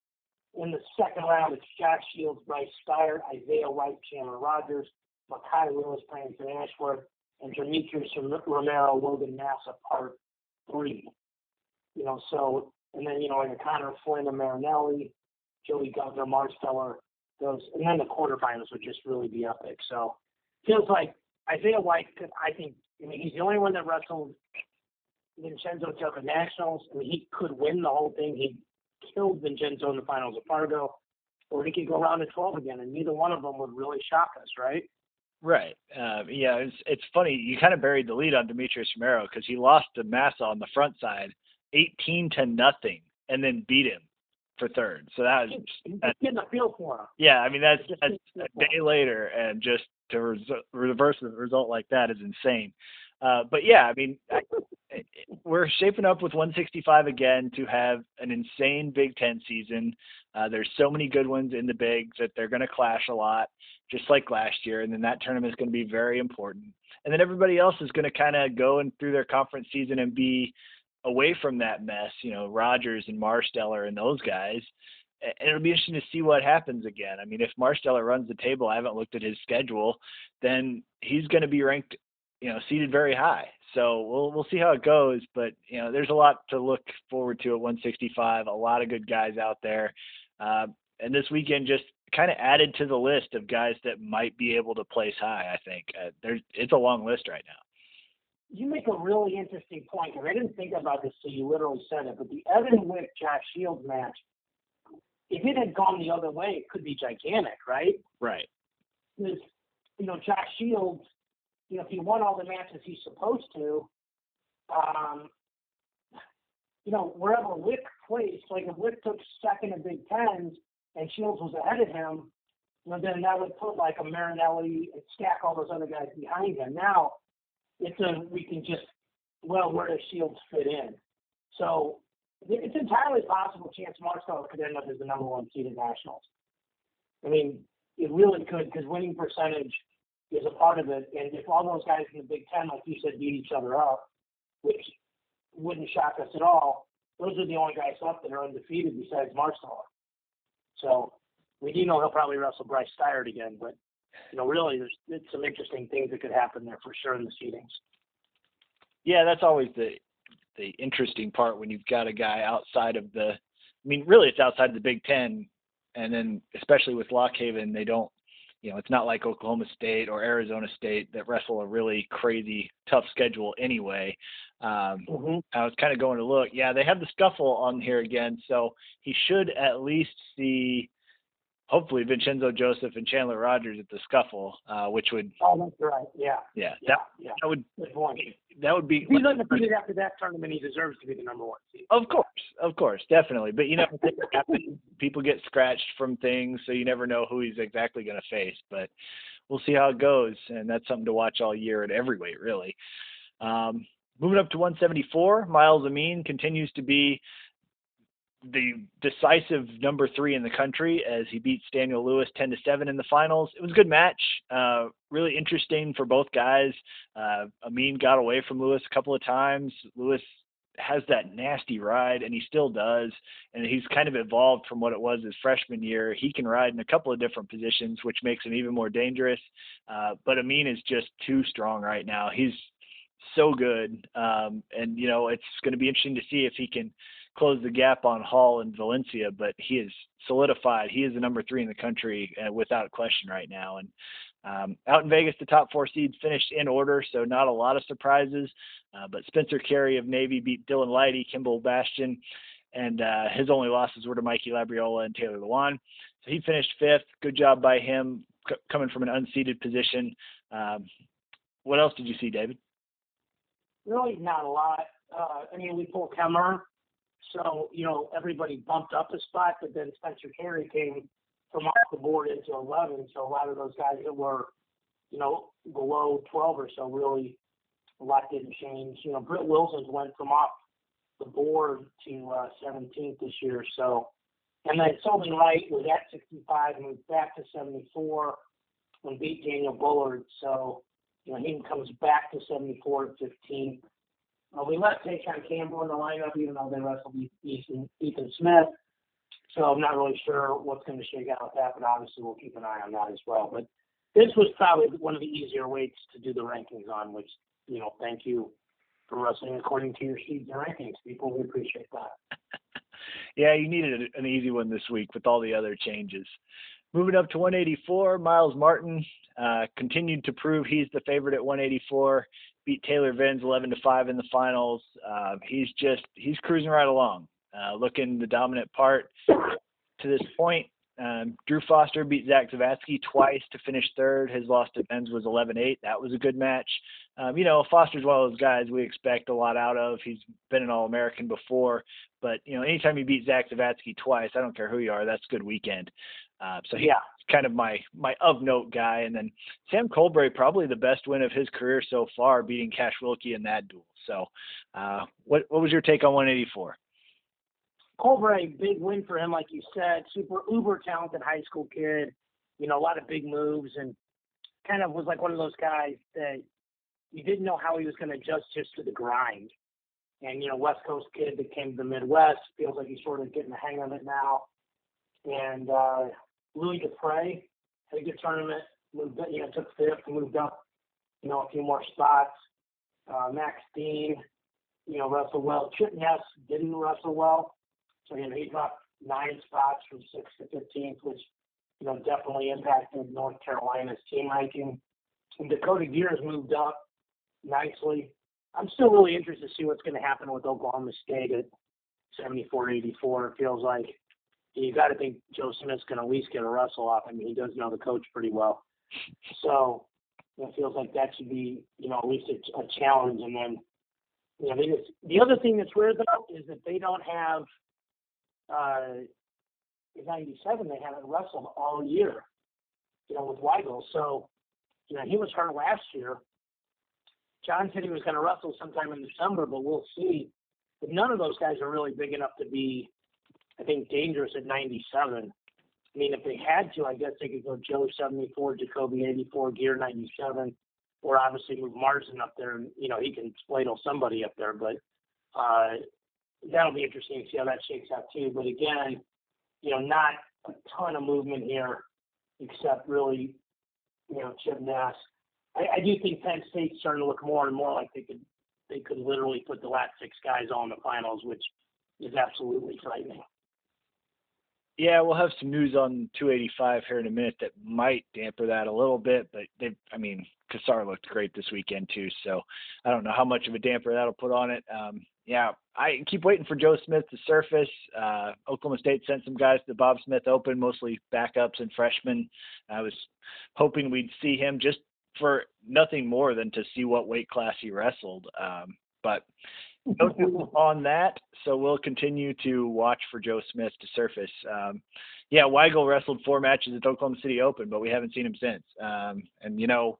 [SPEAKER 2] in the second round, it's Josh Shields, Bryce Steiert, Isaiah White, Chandler Rogers, Mekhi Lewis, Branson Ashworth, and Demetrius Romero, Logan Massa, part three. You know, so, and then, you know, like Connor Flynn and Marinelli, Joey Gunther, Marsteller, those, and then the quarterfinals would just really be epic. So, feels like Isaiah White could, I think, I mean, he's the only one that wrestled Vincenzo Tucker Nationals. I mean, he could win the whole thing. He killed Vincenzo in the finals of Fargo, or he could go round to 12 again, and neither one of them would really shock us, right?
[SPEAKER 1] Right. Um, yeah, it's it's funny. You kind of buried the lead on Demetrius Romero because he lost to Massa on the front side, 18 to nothing, and then beat him for third. So that was
[SPEAKER 2] that's, getting a feel for him.
[SPEAKER 1] Yeah, I mean that's, that's a day later, and just to res- reverse the result like that is insane. Uh, but yeah, I mean, I, we're shaping up with 165 again to have an insane Big Ten season. Uh, there's so many good ones in the bigs that they're going to clash a lot, just like last year. And then that tournament is going to be very important. And then everybody else is going to kind of go and through their conference season and be away from that mess. You know, Rogers and Marsteller and those guys. And it'll be interesting to see what happens again. I mean, if Marsteller runs the table, I haven't looked at his schedule, then he's going to be ranked you know, seated very high. So we'll we'll see how it goes, but you know, there's a lot to look forward to at 165. A lot of good guys out there, uh, and this weekend just kind of added to the list of guys that might be able to place high. I think uh, there's it's a long list right now.
[SPEAKER 2] You make a really interesting point because I didn't think about this so you literally said it, but the Evan Wick Josh Shields match, if it had gone the other way, it could be gigantic, right?
[SPEAKER 1] Right.
[SPEAKER 2] Because you know Josh Shields you know, if he won all the matches he's supposed to, um, you know, wherever Wick placed, like if Wick took second in Big Tens and Shields was ahead of him, well, then that would put like a Marinelli and stack all those other guys behind him. Now, it's a we can just well, where does Shields fit in? So it's entirely possible Chance Marsteller could end up as the number one seed in nationals. I mean, it really could because winning percentage is a part of it. And if all those guys in the Big Ten, like you said, beat each other up, which wouldn't shock us at all, those are the only guys left that are undefeated besides Marsteller. So we do know he'll probably wrestle Bryce Steiert again, but you know, really, there's some interesting things that could happen there for sure in the seedings.
[SPEAKER 1] Yeah, that's always the the interesting part when you've got a guy outside of the. I mean, really, it's outside of the Big Ten, and then especially with Lock Haven, they don't you know, it's not like Oklahoma State or Arizona State that wrestle a really crazy tough schedule anyway. Um, mm-hmm. I was kind of going to look. Yeah, they have the scuffle on here again, so he should at least see hopefully Vincenzo Joseph and Chandler Rogers at the scuffle, uh, which would.
[SPEAKER 2] Oh, that's right. Yeah.
[SPEAKER 1] Yeah.
[SPEAKER 2] Yeah. That, yeah.
[SPEAKER 1] that would. That would be.
[SPEAKER 2] If he's undefeated after that tournament, he deserves to be the number one seed.
[SPEAKER 1] Of course, of course, definitely. But you know, people get scratched from things, so you never know who he's exactly going to face. But we'll see how it goes, and that's something to watch all year at every weight, really. Um, moving up to 174, Myles Amine continues to be the decisive number three in the country as he beats Daniel Lewis 10 to 7 in the finals. It was a good match, uh, really interesting for both guys. Uh, Amine got away from Lewis a couple of times. Lewis has that nasty ride, and he still does. And he's kind of evolved from what it was his freshman year. He can ride in a couple of different positions, which makes him even more dangerous. Uh, but Amine is just too strong right now. He's so good, um, and you know it's going to be interesting to see if he can close the gap on Hall and Valencia, but he is solidified. He is the number three in the country uh, without question right now. And um, out in Vegas, the top four seeds finished in order, so not a lot of surprises. Uh, but Spencer Carey of Navy beat Dylan Lydy, Kimball Bastian. and uh, his only losses were to Mikey Labriola and Taylor Lujan. So he finished fifth. Good job by him c- coming from an unseeded position. Um, what else did you see, David?
[SPEAKER 2] Really, not a lot. Uh, I mean, we pulled Kemerer, so you know everybody bumped up a spot, but then Spencer Carey came from off the board into 11. So a lot of those guys that were, you know, below 12 or so really a lot didn't change. You know, Britt Wilson's went from off the board to uh, 17th this year. So, and then Sylvan Wright was at 65 and moved back to 74 and beat Daniel Bullard. So, you know, he comes back to 74 at 15. Uh, we left Tayshon Campbell in the lineup, even though they wrestled Ethan, Ethan Smith. So I'm not really sure what's going to shake out with that, but obviously we'll keep an eye on that as well. But this was probably one of the easier weights to do the rankings on, which, you know, thank you for wrestling according to your sheets and rankings, people. We appreciate that.
[SPEAKER 1] yeah, you needed an easy one this week with all the other changes. Moving up to 184, Myles Martin uh, continued to prove he's the favorite at 184. Beat Taylor Venz 11 to 5 in the finals. Uh, he's just he's cruising right along, uh, looking the dominant part to this point. Um, Drew Foster beat Zach Zavatsky twice to finish third. His loss to Venz was 11-8. That was a good match. Um, you know, Foster's one of those guys we expect a lot out of. He's been an All-American before, but you know, anytime you beat Zach Zavatsky twice, I don't care who you are, that's a good weekend. Uh, so yeah, kind of my my of note guy. And then Sam Colbray, probably the best win of his career so far, beating Cash Wilcke in that duel. So, uh, what what was your take on 184?
[SPEAKER 2] Colbray, big win for him, like you said. Super uber talented high school kid. You know, a lot of big moves and kind of was like one of those guys that you didn't know how he was going to adjust just to the grind. And you know, West Coast kid that came to the Midwest feels like he's sort of getting the hang of it now. And uh, Louis DePrez had a good tournament. Moved, you know, took fifth, moved up, you know, a few more spots. Uh, Max Dean, you know, wrestled well. Chip Ness didn't wrestle well. So, you know, he dropped nine spots from sixth to 15th, which, you know, definitely impacted North Carolina's team ranking. And Dakota Geers moved up nicely. I'm still really interested to see what's going to happen with Oklahoma State at 74-84. It feels like you got to think Joe Smith's going to at least get a wrestle off. I mean, he does know the coach pretty well. So it feels like that should be, you know, at least a, a challenge. And then, you know, they just, the other thing that's weird though is that they don't have uh, in '97 they haven't wrestled all year, you know, with Weigel. So, you know, he was hurt last year. John said he was going to wrestle sometime in December, but we'll see. But none of those guys are really big enough to be, I think, dangerous at 97. I mean, if they had to, I guess they could go Joe 74, Jacoby 84, Geer 97, or obviously move Marsden up there, and you know he can spladle somebody up there. But uh, that'll be interesting to see how that shakes out too. But again, you know, not a ton of movement here, except really, you know, Chip Ness. I, I do think Penn State's starting to look more and more like they could they could literally put the last six guys on the finals, which is absolutely frightening.
[SPEAKER 1] Yeah, we'll have some news on 285 here in a minute that might damper that a little bit, but they, I mean, Cassar looked great this weekend too, so I don't know how much of a damper that'll put on it. Um, yeah, I keep waiting for Joe Smith to surface. Uh, Oklahoma State sent some guys to the Bob Smith Open, mostly backups and freshmen. I was hoping we'd see him just for nothing more than to see what weight class he wrestled. Um, but on that, so we'll continue to watch for Joe Smith to surface. Um, yeah, Weigel wrestled four matches at Oklahoma City Open, but we haven't seen him since. Um, and you know,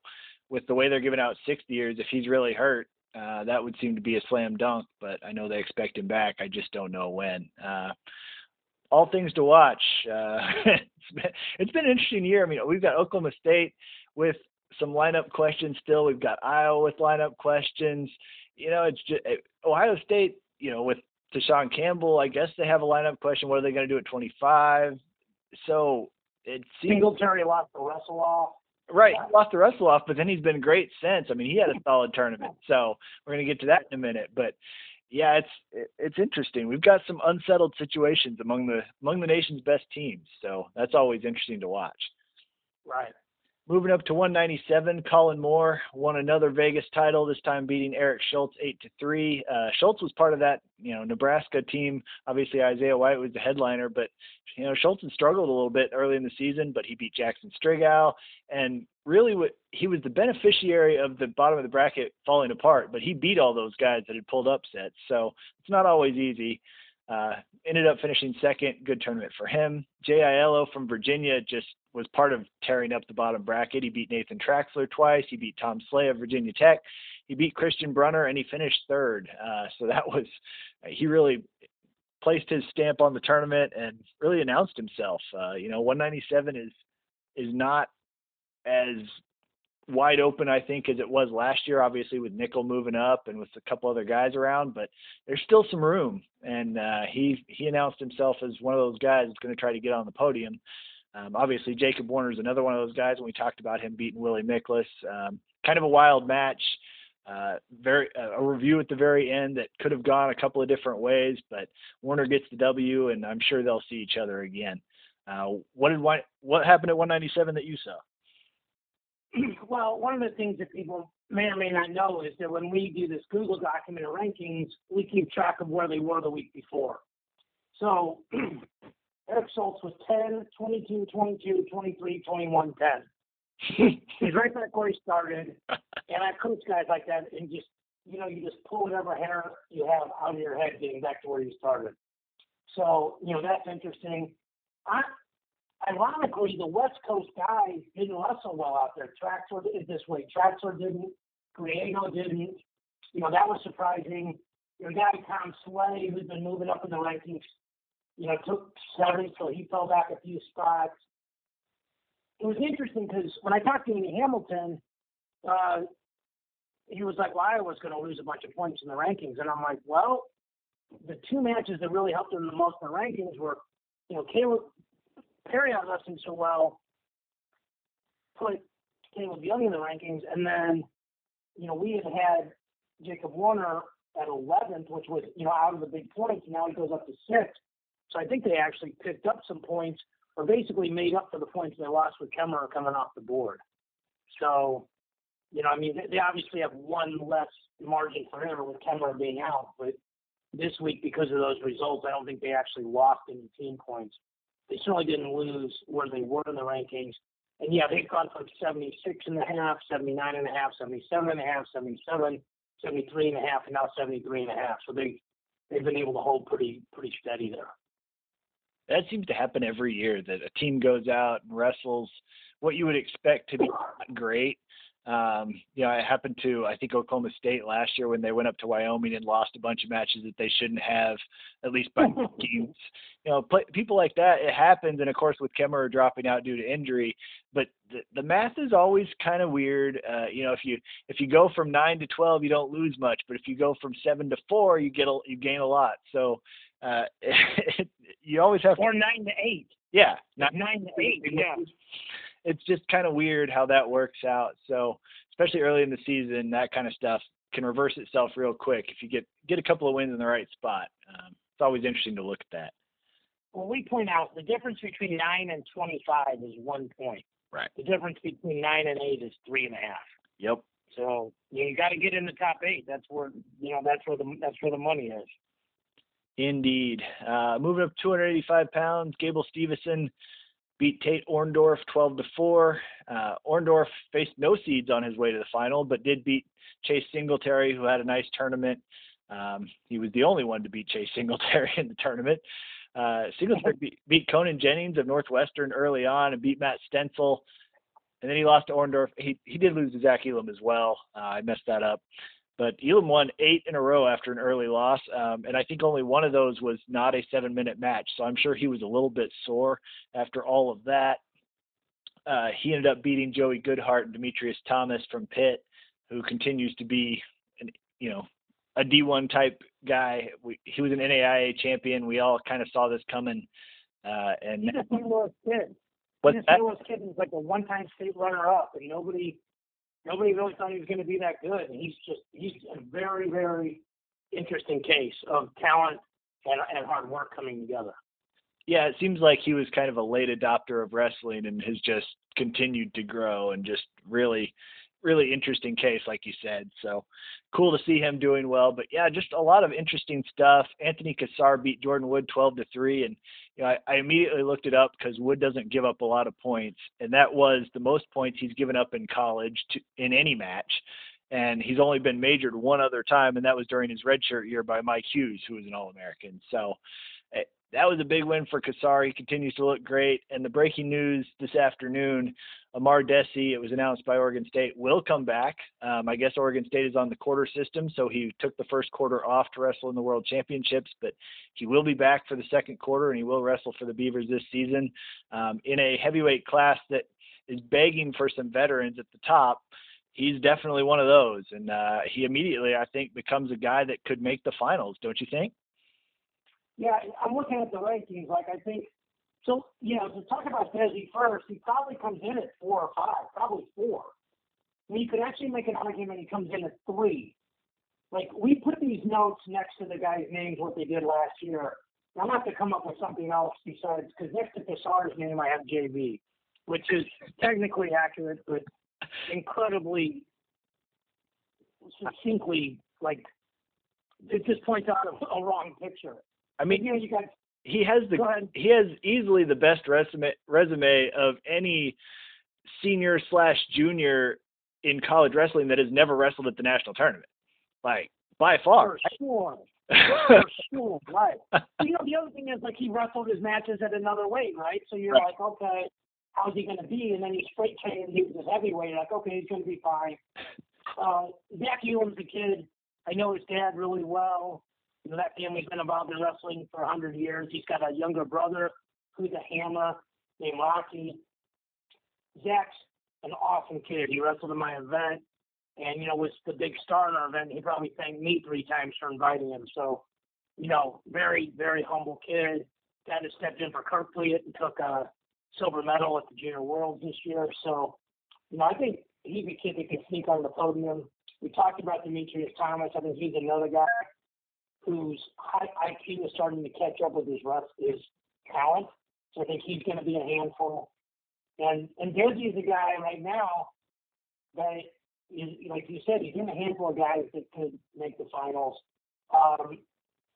[SPEAKER 1] with the way they're giving out 60 years, if he's really hurt, uh, that would seem to be a slam dunk, but I know they expect him back. I just don't know when. Uh, all things to watch. Uh, it's, been, it's been an interesting year. I mean, we've got Oklahoma State with some lineup questions still. We've got Iowa with lineup questions. You know, it's just Ohio State. You know, with Tashawn Campbell, I guess they have a lineup question. What are they going to do at 25? So it seems
[SPEAKER 2] Singletary lost the wrestle off.
[SPEAKER 1] Right, he lost the wrestle off, but then he's been great since. I mean, he had a solid tournament. So we're going to get to that in a minute. But yeah, it's it's interesting. We've got some unsettled situations among the among the nation's best teams. So that's always interesting to watch.
[SPEAKER 2] Right.
[SPEAKER 1] Moving up to 197, Kollin Moore won another Vegas title. This time beating Eric Schultz eight to three. Uh, Schultz was part of that, you know, Nebraska team. Obviously, Isaiah White was the headliner, but you know, Schultz had struggled a little bit early in the season, but he beat Jackson Strigow, and really, what he was the beneficiary of the bottom of the bracket falling apart. But he beat all those guys that had pulled upsets, so it's not always easy. Uh, ended up finishing second. Good tournament for him. Jay from Virginia just was part of tearing up the bottom bracket. He beat Nathan Traxler twice. He beat Tom Sleigh of Virginia Tech. He beat Christian Brunner and he finished third. Uh, so that was he really placed his stamp on the tournament and really announced himself. Uh, you know, 197 is is not as wide open, I think, as it was last year, obviously with Nickal moving up and with a couple other guys around, but there's still some room. And uh, he he announced himself as one of those guys that's going to try to get on the podium. Um, obviously, Jacob Warner is another one of those guys. When we talked about him beating Willie Miklus, um, kind of a wild match. Uh, very uh, a review at the very end that could have gone a couple of different ways, but Warner gets the W, and I'm sure they'll see each other again. Uh, what did what happened at 197 that you saw?
[SPEAKER 2] well, one of the things that people may or may not know is that when we do this Google document of rankings, we keep track of where they were the week before. So Eric Schultz was 10, 22, 22, 23, 21, 10. He's right back where he started. And I coach guys like that and just, you know, you just pull whatever hair you have out of your head getting back to where you started. So, you know, that's interesting. I, ironically, the West Coast guys didn't wrestle well out there. Traxler is this way. Traxler didn't. Griego didn't. You know, that was surprising. Your guy Tom Sleigh, who's been moving up in the rankings, you know, took seven, so he fell back a few spots. It was interesting because when I talked to Andy Hamilton, uh, he was like, well, I was going to lose a bunch of points in the rankings. And I'm like, well, the two matches that really helped him the most in the rankings were, you know, Caleb Out wrestling so well, put Caleb Young in the rankings, and then you know we had had Jacob Warner at 11th, which was you know out of the big points. Now he goes up to sixth. So I think they actually picked up some points, or basically made up for the points they lost with Kemerer coming off the board. So, you know, I mean, they obviously have one less margin for error with Kemerer being out, but this week because of those results, I don't think they actually lost any team points they certainly didn't lose where they were in the rankings. And yeah, they've gone from 76 and a half, 79 and a half, 77 and a half, 77, 73 and a half, and now 73 and a half. So they they've been able to hold pretty pretty steady there.
[SPEAKER 1] That seems to happen every year that a team goes out and wrestles what you would expect to be great um, you know, it happened to I think Oklahoma State last year when they went up to Wyoming and lost a bunch of matches that they shouldn't have, at least by games. You know, play, people like that it happens, and of course with Kemerer dropping out due to injury. But the, the math is always kind of weird. Uh, you know, if you if you go from nine to twelve, you don't lose much, but if you go from seven to four, you get a, you gain a lot. So uh, it, you always have
[SPEAKER 2] or nine to eight.
[SPEAKER 1] Yeah,
[SPEAKER 2] nine, nine to eight. Yeah
[SPEAKER 1] it's just kind of weird how that works out. So especially early in the season, that kind of stuff can reverse itself real quick if you get get a couple of wins in the right spot. Um, it's always interesting to look at that.
[SPEAKER 2] Well, we point out the difference between nine and twenty-five is one point.
[SPEAKER 1] Right.
[SPEAKER 2] The difference between nine and eight is three and a half.
[SPEAKER 1] Yep.
[SPEAKER 2] So you, know, you got to get in the top eight. That's where you know that's where the that's where the money is.
[SPEAKER 1] Indeed. Uh, moving up 285 pounds, Gable Steveson beat Tate Orndorff 12 to 4. Uh, Orndorff faced no seeds on his way to the final, but did beat Chase Singletary, who had a nice tournament. Um, he was the only one to beat Chase Singletary in the tournament. Uh, Singletary beat, beat Conan Jennings of Northwestern early on and beat Matt Stencel. And then he lost to Orndorff. He he did lose to Zach Elam as well. Uh, I messed that up. But Elam won eight in a row after an early loss, um, and I think only one of those was not a seven-minute match. So I'm sure he was a little bit sore after all of that. Uh, he ended up beating Joey Goodhart and Demetrius Thomas from Pitt, who continues to be, an, you know, a D1 type guy. We, he was an NAIA champion. We all kind of saw this coming. Uh, and
[SPEAKER 2] he's a St. Louis kid.
[SPEAKER 1] What's
[SPEAKER 2] he's a St. Louis kid. He's like a one-time state runner-up, and nobody nobody really thought he was going to be that good. And he's just he's a very very interesting case of talent and, and hard work coming together.
[SPEAKER 1] yeah, it seems like he was kind of a late adopter of wrestling and has just continued to grow and just really really interesting case, like you said. So cool to see him doing well. But yeah, just a lot of interesting stuff. Anthony Cassar beat Jordan Wood 12 to three, and you know I, I immediately looked it up because Wood doesn't give up a lot of points, and that was the most points he's given up in college to, in any match. And he's only been majored one other time, and that was during his redshirt year by Mike Hughes, who was an All-American. So that was a big win for Cassar. He continues to look great. And the breaking news this afternoon Amar Dhesi, it was announced by Oregon State, will come back. Um, I guess Oregon State is on the quarter system, so he took the first quarter off to wrestle in the World Championships, but he will be back for the second quarter and he will wrestle for the Beavers this season um, in a heavyweight class that is begging for some veterans at the top. He's definitely one of those, and uh, he immediately, I think, becomes a guy that could make the finals. Don't you think?
[SPEAKER 2] Yeah, I'm looking at the rankings. Like I think so, you know, to talk about Dhesi first, he probably comes in at four or five, probably four. I mean, you could actually make an argument he comes in at three. Like, we put these notes next to the guys' names, what they did last year. I'm going to have to come up with something else besides, because next to Cassar's name, I have JV, which is technically accurate, but incredibly succinctly, like, it just points out a, a wrong picture.
[SPEAKER 1] I mean,
[SPEAKER 2] you know, you got
[SPEAKER 1] he has the he has easily the best resume resume of any senior slash junior in college wrestling that has never wrestled at the national tournament. Like by far.
[SPEAKER 2] For sure. For sure, right. You know, the other thing is like he wrestled his matches at another weight, right? So you're right. like, okay, how's he gonna be? And then he straight trained he was a heavyweight, like, okay, he's gonna be fine. Uh Zach Elam's a kid. I know his dad really well. You know, that family's been involved in wrestling for a hundred years. He's got a younger brother who's a hammer named Rocky. Zach's an awesome kid. He wrestled in my event and, you know, was the big star in our event. He probably thanked me three times for inviting him. So, you know, very, very humble kid. Kind of stepped in for Kirk Fleet and took a silver medal at the Junior Worlds this year. So, you know, I think he's a kid that can sneak on the podium. We talked about Demetrius Thomas. I think he's another guy whose high IQ is starting to catch up with his rest his talent. So I think he's going to be a handful. And and Dhesi is a guy right now that is like you said, he's in a handful of guys that could make the finals. Um,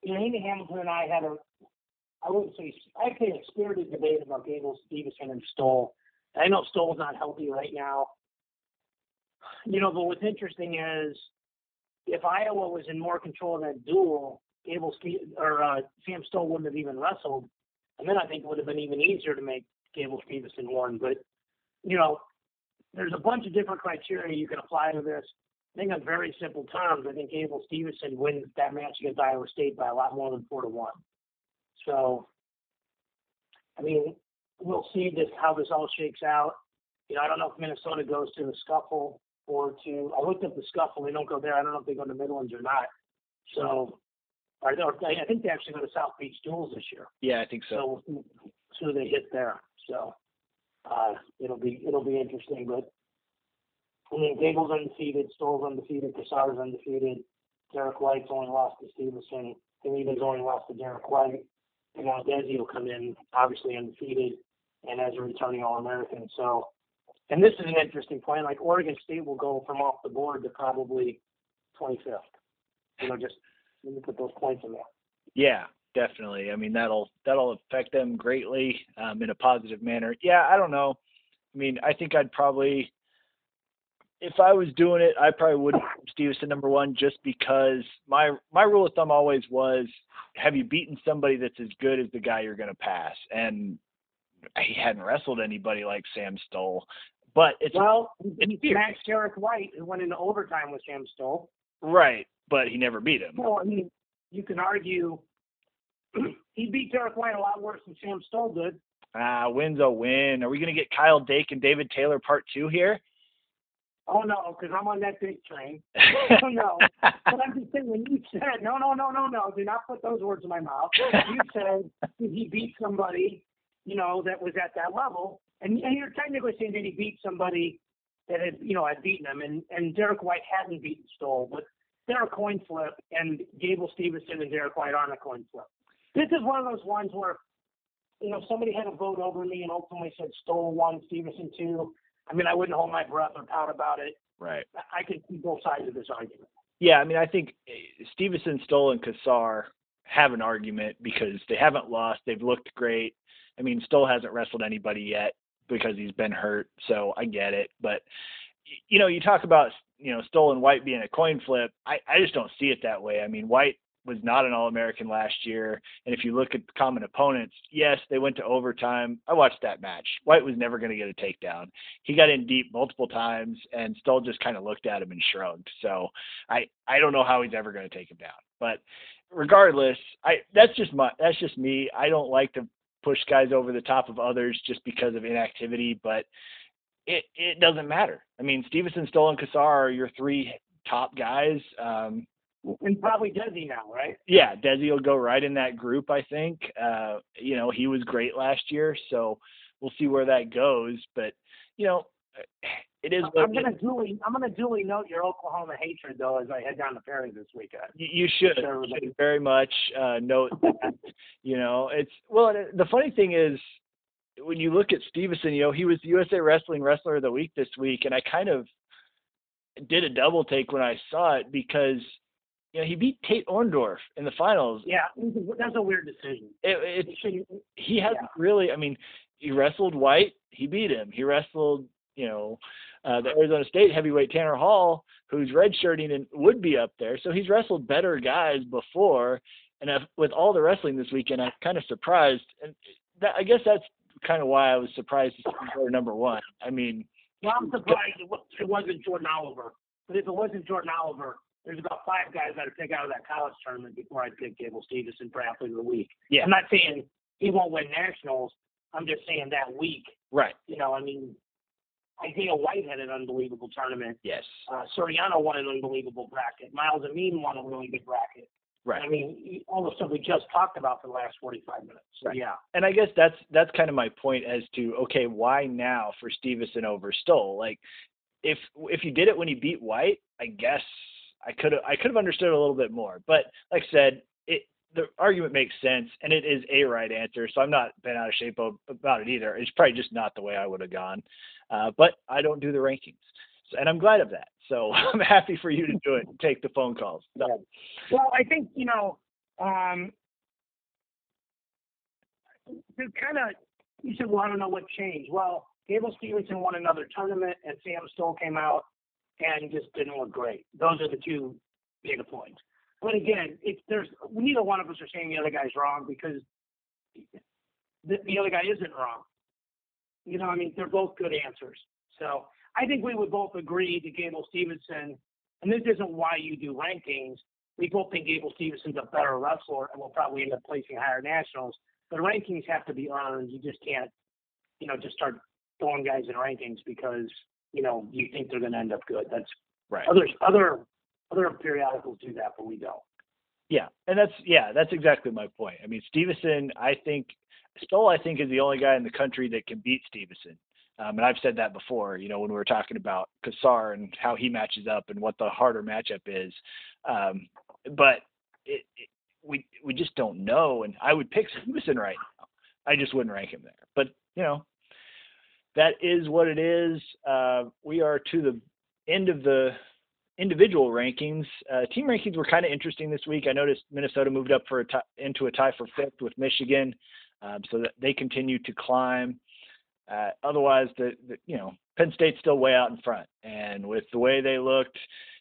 [SPEAKER 2] you know, Andy Hamilton and I had a I wouldn't say I'd say a spirited debate about Gable Stevenson and Stoll. I know Stoll's not healthy right now. You know, but what's interesting is if Iowa was in more control of that duel, Gable or uh, Sam Stoll wouldn't have even wrestled, and then I think it would have been even easier to make Gable Stevenson one. But you know, there's a bunch of different criteria you can apply to this. I think on very simple terms, I think Gable Stevenson wins that match against Iowa State by a lot more than four to one. So, I mean, we'll see this how this all shakes out. You know, I don't know if Minnesota goes to the scuffle or to I looked up the scuffle. They don't go there. I don't know if they go to the Midlands or not. So, or, or I think they actually go to South Beach Duels this year.
[SPEAKER 1] Yeah, I think so.
[SPEAKER 2] So, so they hit there. So, uh, it'll be it'll be interesting. But I mean, Gable's undefeated, Stoll's undefeated, Cassar's undefeated. Derek White's only lost to Stevenson. Delevin's only lost to Derek White. And now Dhesi will come in, obviously undefeated, and as a returning All American. So and this is an interesting point. Like Oregon State will go from off the board to probably 25th. You know, just let me put those points in there.
[SPEAKER 1] Yeah, definitely. I mean, that'll that'll affect them greatly um, in a positive manner. Yeah, I don't know. I mean, I think I'd probably, if I was doing it, I probably would Stevenson number one just because my my rule of thumb always was, have you beaten somebody that's as good as the guy you're going to pass? And he hadn't wrestled anybody like Sam Stoll. But it's
[SPEAKER 2] well, it's he smashed Derek White and went into overtime with Sam Stoll.
[SPEAKER 1] Right, but he never beat him.
[SPEAKER 2] Well, I mean, you can argue he beat Derek White a lot worse than Sam Stoll did.
[SPEAKER 1] Ah, win's a win. Are we going to get Kyle Dake and David Taylor part two here?
[SPEAKER 2] Oh no, because I'm on that big train. oh no, but I'm just saying when you said no, no, no, no, no, do not put those words in my mouth. You said he beat somebody, you know, that was at that level. And, and you're technically saying that he beat somebody that had, you know, had beaten him, and, and Derek White hadn't beaten Stoll, but they're a coin flip, and Gable Stevenson and Derek White aren't a coin flip. This is one of those ones where you know, somebody had a vote over me and ultimately said Stoll one, Stevenson two, I mean, I wouldn't hold my breath or pout about it.
[SPEAKER 1] Right.
[SPEAKER 2] I could see both sides of this argument.
[SPEAKER 1] Yeah, I mean, I think eh, Stevenson, Stoll, and Cassar have an argument because they haven't lost. They've looked great. I mean, Stoll hasn't wrestled anybody yet because he's been hurt, so I get it. But you know, you talk about you know Stoll and White being a coin flip. I I just don't see it that way. I mean, White was not an All American last year. And if you look at common opponents, yes, they went to overtime. I watched that match. White was never going to get a takedown. He got in deep multiple times, and Stoll just kind of looked at him and shrugged. So I I don't know how he's ever going to take him down. But regardless, I that's just my that's just me. I don't like to push guys over the top of others just because of inactivity, but it it doesn't matter. I mean, Stevenson, Stoll, and Cassar are your three top guys. Um,
[SPEAKER 2] and probably Dhesi now, right?
[SPEAKER 1] Yeah, Dhesi will go right in that group. I think. Uh, you know, he was great last year, so we'll see where that goes. But you know, it is.
[SPEAKER 2] I'm gonna duly. I'm gonna duly note your Oklahoma hatred though as I head down to Perry this weekend.
[SPEAKER 1] You, should, should very much uh, note that. you know, it's well. The funny thing is, when you look at Stevenson, you know, he was the USA Wrestling Wrestler of the Week this week, and I kind of did a double take when I saw it because you know, he beat Tate Orndorff in the finals.
[SPEAKER 2] Yeah, that's a weird decision.
[SPEAKER 1] It, it, he hasn't yeah. really. I mean, he wrestled White. He beat him. He wrestled, you know, uh, the Arizona State heavyweight Tanner Hall, who's redshirting and would be up there. So he's wrestled better guys before. And if, with all the wrestling this weekend, I'm kind of surprised. And that, I guess that's kind of why I was surprised to see go number one. I mean,
[SPEAKER 2] well, I'm surprised it wasn't Jordan Oliver. But if it wasn't Jordan Oliver, there's about five guys I'd pick out of that college tournament before I'd pick Gable Stevenson for athlete of the week.
[SPEAKER 1] Yeah.
[SPEAKER 2] I'm not saying he won't win nationals. I'm just saying that week.
[SPEAKER 1] Right.
[SPEAKER 2] You know, I mean, Isaiah White had an unbelievable tournament.
[SPEAKER 1] Yes.
[SPEAKER 2] Uh, Soriano won an unbelievable bracket. Myles Amine won a really good bracket.
[SPEAKER 1] Right.
[SPEAKER 2] I mean, all the stuff we just talked about for the last 45 minutes. So,
[SPEAKER 1] right.
[SPEAKER 2] Yeah.
[SPEAKER 1] And I guess that's that's kind of my point as to okay, why now for Stevenson over Stoll? Like, if if you did it when he beat White, I guess I could have I could have understood a little bit more. But like I said, it the argument makes sense and it is a right answer. So I'm not bent out of shape about it either. It's probably just not the way I would have gone. Uh, but I don't do the rankings, so, and I'm glad of that. So I'm happy for you to do it and take the phone calls. So.
[SPEAKER 2] Well, I think you know, um, kind of you said, well, I don't know what changed. Well, Gable Stevenson won another tournament, and Sam Stoll came out and just didn't look great. Those are the two data points. But again, it's there's neither one of us are saying the other guy's wrong because the, the other guy isn't wrong. You know, I mean, they're both good answers. So I think we would both agree that Gable Stevenson, and this isn't why you do rankings. We both think Gable Stevenson's a better wrestler and we'll probably end up placing higher nationals. But rankings have to be earned. You just can't, you know, just start throwing guys in rankings because you know you think they're going to end up good. That's
[SPEAKER 1] right.
[SPEAKER 2] Others, other other periodicals do that, but we don't.
[SPEAKER 1] Yeah, and that's yeah, that's exactly my point. I mean, Stevenson, I think Stoll, I think, is the only guy in the country that can beat Stevenson. Um, and I've said that before, you know, when we were talking about Cassar and how he matches up and what the harder matchup is. Um, but it, it, we we just don't know. And I would pick Stevenson right now. I just wouldn't rank him there. But you know, that is what it is. Uh, we are to the end of the individual rankings. Uh, team rankings were kind of interesting this week. I noticed Minnesota moved up for a t- into a tie for fifth with Michigan, um, so that they continue to climb. Uh, otherwise, the, the, you know Penn State's still way out in front, and with the way they looked,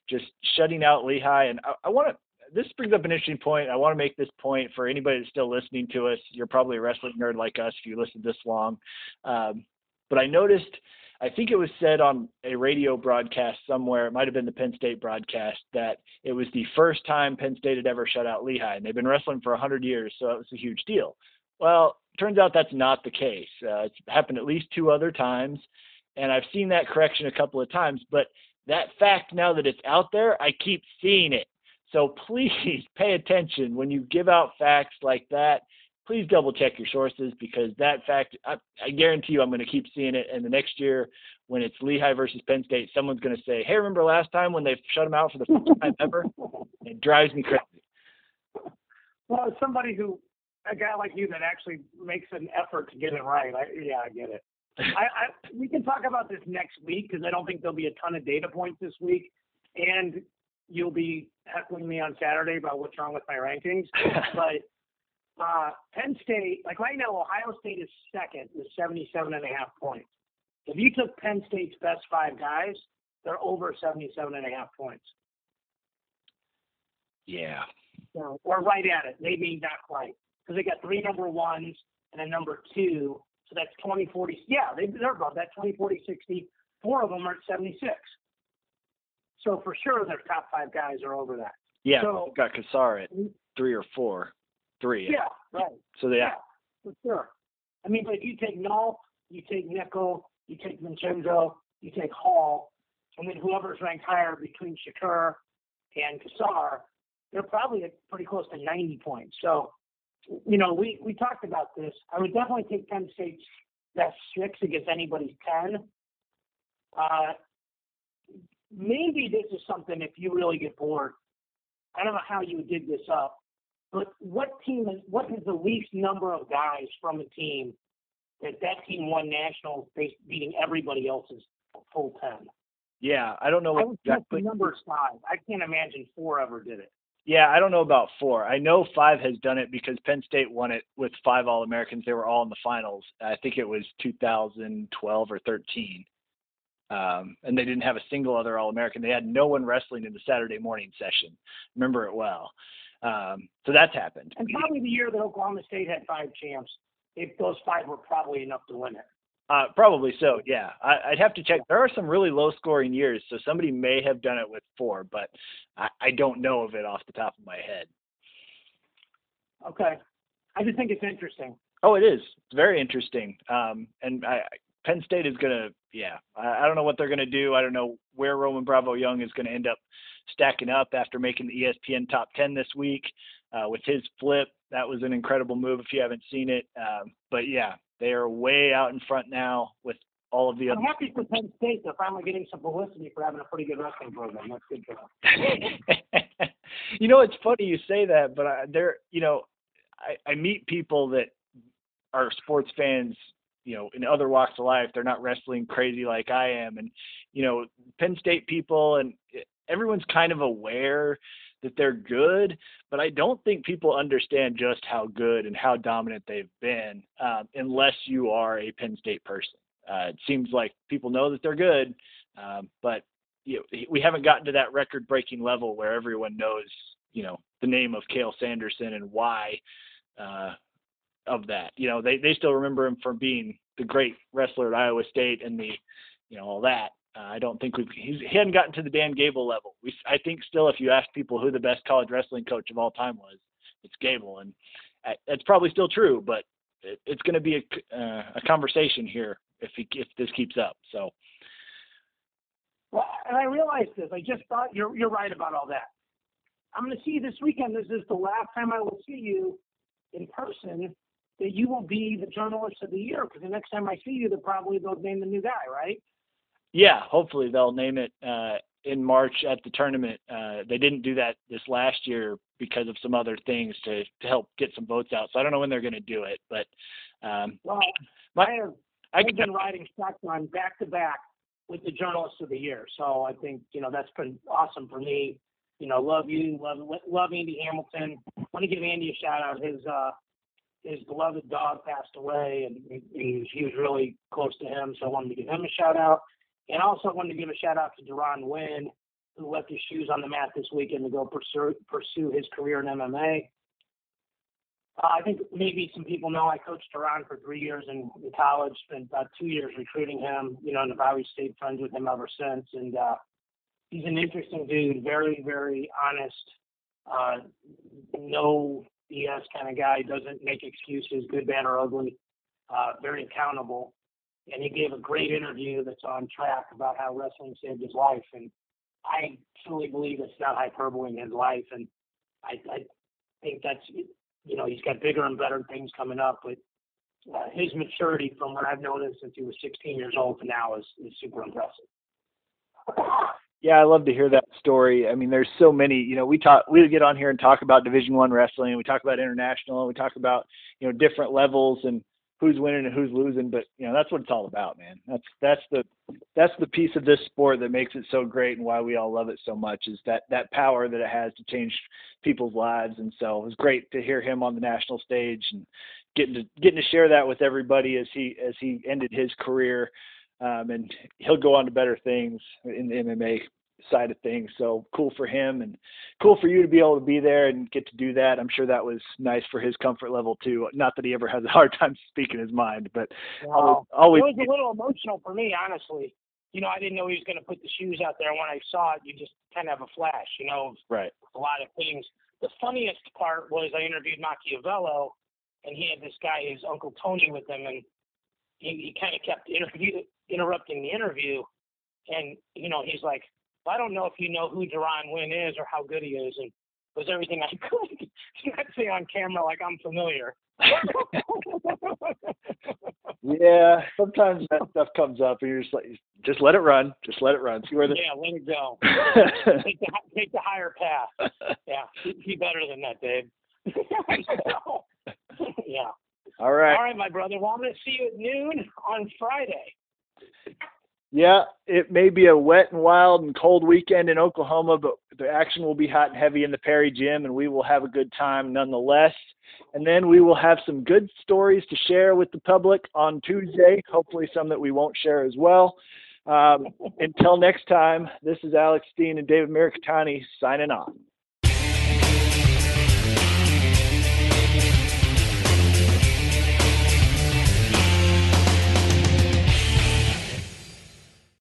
[SPEAKER 1] just shutting out Lehigh. And I, I want to. This brings up an interesting point. I want to make this point for anybody that's still listening to us. You're probably a wrestling nerd like us if you listened this long. Um, but I noticed, I think it was said on a radio broadcast somewhere, it might have been the Penn State broadcast, that it was the first time Penn State had ever shut out Lehigh. And they've been wrestling for 100 years, so it was a huge deal. Well, turns out that's not the case. Uh, it's happened at least two other times, and I've seen that correction a couple of times. But that fact, now that it's out there, I keep seeing it. So please pay attention when you give out facts like that please double check your sources because that fact, I, I guarantee you, I'm going to keep seeing it. And the next year, when it's Lehigh versus Penn State, someone's going to say, "Hey, remember last time when they shut them out for the first time ever?" It drives me crazy.
[SPEAKER 2] Well, as somebody who a guy like you that actually makes an effort to get it right. I, yeah, I get it. I, I we can talk about this next week because I don't think there'll be a ton of data points this week, and you'll be heckling me on Saturday about what's wrong with my rankings. but uh, Penn State, like right now, Ohio State is second with 77 and a half points. If you took Penn State's best five guys, they're over 77 and a half points.
[SPEAKER 1] Yeah.
[SPEAKER 2] So, or right at it, maybe not quite, because they got three number ones and a number two. So that's 20, 40. Yeah, they, they're above that 20, 40, 60. Four of them are at 76. So for sure, their top five guys are over that.
[SPEAKER 1] Yeah,
[SPEAKER 2] So-
[SPEAKER 1] got Cassar at three or four, three.
[SPEAKER 2] Yeah, right.
[SPEAKER 1] So they,
[SPEAKER 2] Yeah, for sure. I mean, but if you take Nolf, you take Nickal, you take Vincenzo, you take Hall, and then whoever's ranked higher between Shakur and Cassar, they're probably at pretty close to 90 points. So, you know, we, we talked about this. I would definitely take Penn State's best six against anybody's 10. Uh, maybe this is something if you really get bored. I don't know how you would dig this up, but what team is what is the least number of guys from a team that that team won nationals based beating everybody else's full ten?
[SPEAKER 1] yeah, I don't know
[SPEAKER 2] I
[SPEAKER 1] what
[SPEAKER 2] the
[SPEAKER 1] exactly.
[SPEAKER 2] number is five. I can't imagine four ever did it.
[SPEAKER 1] Yeah, I don't know about four. I know five has done it because Penn State won it with five All Americans. They were all in the finals. I think it was 2012 or 13. Um, and they didn't have a single other All American. They had no one wrestling in the Saturday morning session. Remember it well. Um, so that's happened.
[SPEAKER 2] And probably the year that Oklahoma State had five champs, if those five were probably enough to win it.
[SPEAKER 1] Uh, probably so. Yeah, I, I'd have to check. There are some really low-scoring years, so somebody may have done it with four, but I, I don't know of it off the top of my head.
[SPEAKER 2] Okay. I just think it's interesting.
[SPEAKER 1] Oh, it is. It's very interesting. Um, and I, Penn State is gonna, yeah. I, I don't know what they're gonna do. I don't know where Roman Bravo Young is gonna end up stacking up after making the ESPN top 10 this week uh, with his flip. That was an incredible move if you haven't seen it. Um, but yeah, they are way out in front now with all of the
[SPEAKER 2] I'm
[SPEAKER 1] other.
[SPEAKER 2] happy for Penn State. They're finally getting some publicity for having a pretty good wrestling program. That's good for them.
[SPEAKER 1] you know, it's funny you say that, but I, there, you know, I, I meet people that are sports fans, you know, in other walks of life. They're not wrestling crazy like I am, and you know, Penn State people and everyone's kind of aware that they're good, but I don't think people understand just how good and how dominant they've been um, unless you are a Penn State person. Uh, it seems like people know that they're good, um, but you know, we haven't gotten to that record-breaking level where everyone knows, you know, the name of Cael Sanderson and why uh, of that. You know, they they still remember him for being the great wrestler at Iowa State and the, you know, all that. Uh, I don't think we've he hadn't gotten to the Dan Gable level. We I think still, if you ask people who the best college wrestling coach of all time was, it's Gable, and that's probably still true. But it, it's going to be a uh, a conversation here if he if this keeps up. So
[SPEAKER 2] Well, and I realized this. I just thought you're you're right about all that. I'm going to see you this weekend. This is the last time I will see you in person. That you will be the journalist of the year because the next time I see you, they'll probably they'll name the new guy, right?
[SPEAKER 1] Yeah, hopefully they'll name it uh, in March at the tournament. Uh, they didn't do that this last year because of some other things to to help get some votes out. So I don't know when they're going to do it, but um,
[SPEAKER 2] Well,
[SPEAKER 1] My-
[SPEAKER 2] I have
[SPEAKER 1] I
[SPEAKER 2] I've
[SPEAKER 1] can
[SPEAKER 2] been riding shotgun back to back with the journalist of the year. So I think you know that's been awesome for me. You know, love you, love love Andy Hamilton. Want to give Andy a shout out. His uh, his beloved dog passed away, and he, he he was really close to him. So I wanted to give him a shout out, and also wanted to give a shout out to Deron Winn, who left his shoes on the mat this weekend to go pursue pursue his career in MMA. Uh, I think maybe some people know I coached Deron for three years in, in college, spent about two years recruiting him, you know, and I've always stayed friends with him ever since. And uh, he's an interesting dude, very, very honest, uh, no BS kind of guy, doesn't make excuses, good, bad, or ugly, uh, very accountable. And he gave a great interview that's on track about how wrestling saved his life. And I truly believe it's not hyperbole in his life. And I, I think that's you know, he's got bigger and better things coming up, but uh, his maturity from what I've him since he was 16 years old to now is, is super impressive.
[SPEAKER 1] Yeah, I love to hear that story. I mean, there's so many. You know, we talk, we get on here and talk about Division One wrestling. And we talk about international. And we talk about you know different levels and who's winning and who's losing. But you know, that's what it's all about, man. That's that's the that's the piece of this sport that makes it so great and why we all love it so much is that that power that it has to change people's lives. And so it was great to hear him on the national stage and getting to getting to share that with everybody as he as he ended his career um, and he'll go on to better things in the MMA side of things. So cool for him and cool for you to be able to be there and get to do that. I'm sure that was nice for his comfort level too. Not that he ever has a hard time speaking his mind, but
[SPEAKER 2] wow. always, always it was a little emotional for me, honestly. You know, I didn't know he was going to put the shoes out there. And when I saw it, you just kind of have a flash, you know,
[SPEAKER 1] right.
[SPEAKER 2] a lot of things. The funniest part was I interviewed Machiavello and he had this guy, his uncle Tony with him. And he, he kind of kept interview, interrupting the interview. And, you know, he's like, I don't know if you know who Deron Winn is or how good he is. And was everything I could not say on camera like I'm familiar.
[SPEAKER 1] yeah, sometimes that stuff comes up, and you're just like, just let it run, just let it run. See where the
[SPEAKER 2] yeah, let it go. take the take the higher path. Yeah, be, be better than that, Dave. yeah.
[SPEAKER 1] All right.
[SPEAKER 2] All right, my brother. Well, I'm going to see you at noon on Friday.
[SPEAKER 1] Yeah, it may be a wet and wild and cold weekend in Oklahoma, but the action will be hot and heavy in the Perry Gym, and we will have a good time nonetheless. And then we will have some good stories to share with the public on Tuesday, hopefully, some that we won't share as well. Um, until next time, this is Alex Steen and David Mirikitani signing off.